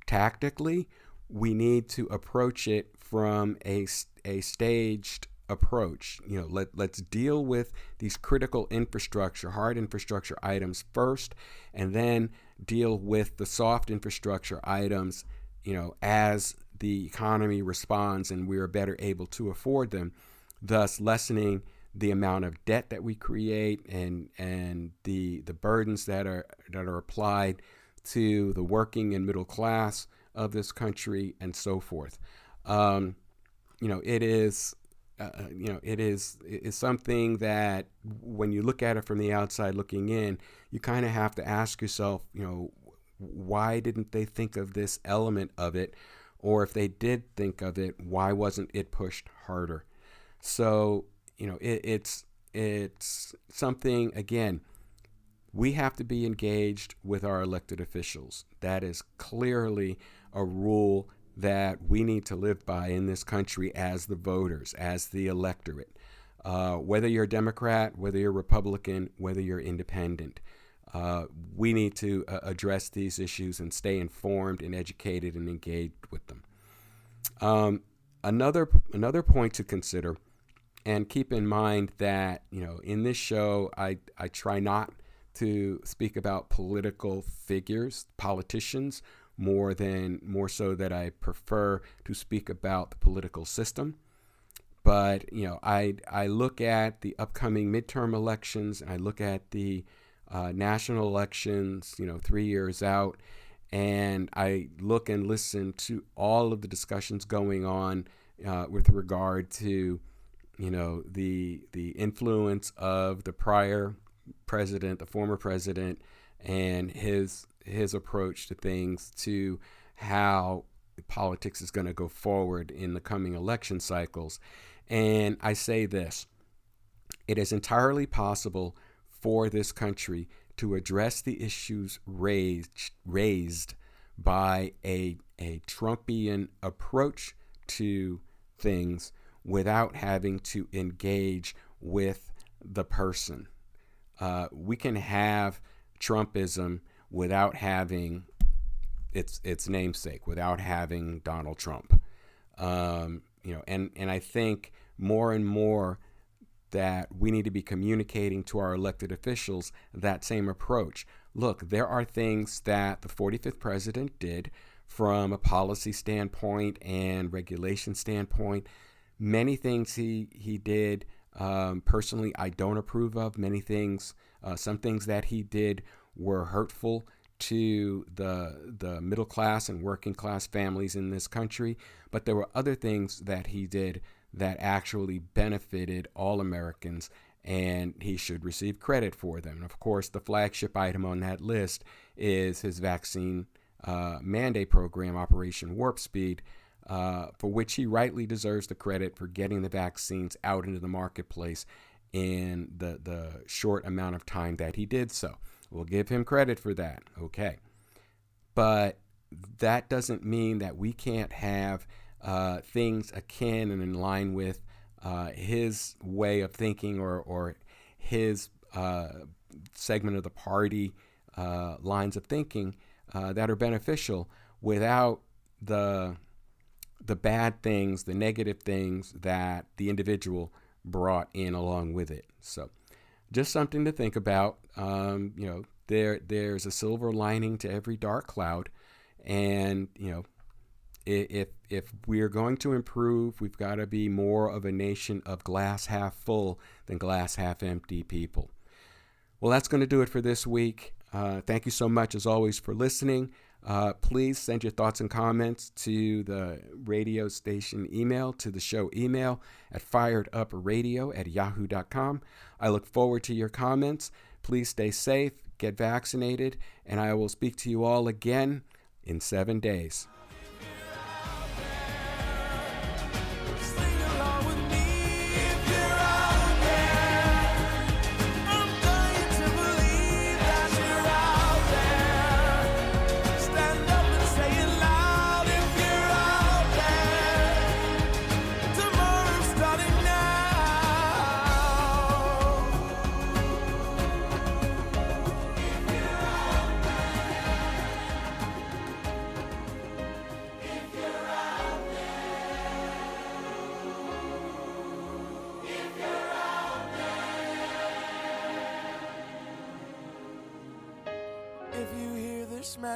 Tactically, we need to approach it from a, a staged approach. You know, let, let's deal with these critical infrastructure, hard infrastructure items first, and then deal with the soft infrastructure items, you know, as the economy responds and we are better able to afford them, thus lessening the amount of debt that we create and and the the burdens that are that are applied to the working and middle class of this country and so forth. Um, you know, it is uh, uh you know it is is something that when you look at it from the outside looking in, you kind of have to ask yourself, you know, why didn't they think of this element of it? Or if they did think of it, why wasn't it pushed harder? So you know, it, it's it's something again. We have to be engaged with our elected officials. That is clearly a rule that we need to live by in this country as the voters, as the electorate. Uh, whether you're a Democrat, whether you're Republican, whether you're independent, uh, we need to uh, address these issues and stay informed and educated and engaged with them. Um, another another point to consider and keep in mind that you know in this show I I try not to speak about political figures, politicians, more than more so that I prefer to speak about the political system. but you know, I I look at the upcoming midterm elections, and I look at the uh, national elections. You know, three years out, and I look and listen to all of the discussions going on uh, with regard to you know the the influence of the prior president, the former president, and his his approach to things, to how politics is going to go forward in the coming election cycles. And I say this it is entirely possible for this country to address the issues raised, raised by a, a Trumpian approach to things without having to engage with the person. Uh, we can have Trumpism without having its its namesake, without having Donald Trump. Um, you know, and and I think more and more that we need to be communicating to our elected officials that same approach. Look, there are things that the 45th president did from a policy standpoint and regulation standpoint. Many things he he did um, personally I don't approve of. Many things, uh, some things that he did were hurtful to the the middle class and working class families in this country, but there were other things that he did that actually benefited all Americans and he should receive credit for them. And of course, the flagship item on that list is his vaccine uh, mandate program, Operation Warp Speed, uh, for which he rightly deserves the credit for getting the vaccines out into the marketplace in the, the short amount of time that he did so. We'll give him credit for that. Okay. But that doesn't mean that we can't have uh, things akin and in line with uh, his way of thinking or, or his uh, segment of the party uh, lines of thinking uh, that are beneficial without the the bad things, the negative things that the individual brought in along with it. So just something to think about. Um, you know, there there's a silver lining to every dark cloud, and you know, if if we're going to improve, we've got to be more of a nation of glass half full than glass half empty people. Well, that's going to do it for this week. Uh, thank you so much, as always, for listening. Uh, please send your thoughts and comments to the radio station email, to the show email at firedupradio at yahoo.com. I look forward to your comments. Please stay safe, get vaccinated, and I will speak to you all again in seven days.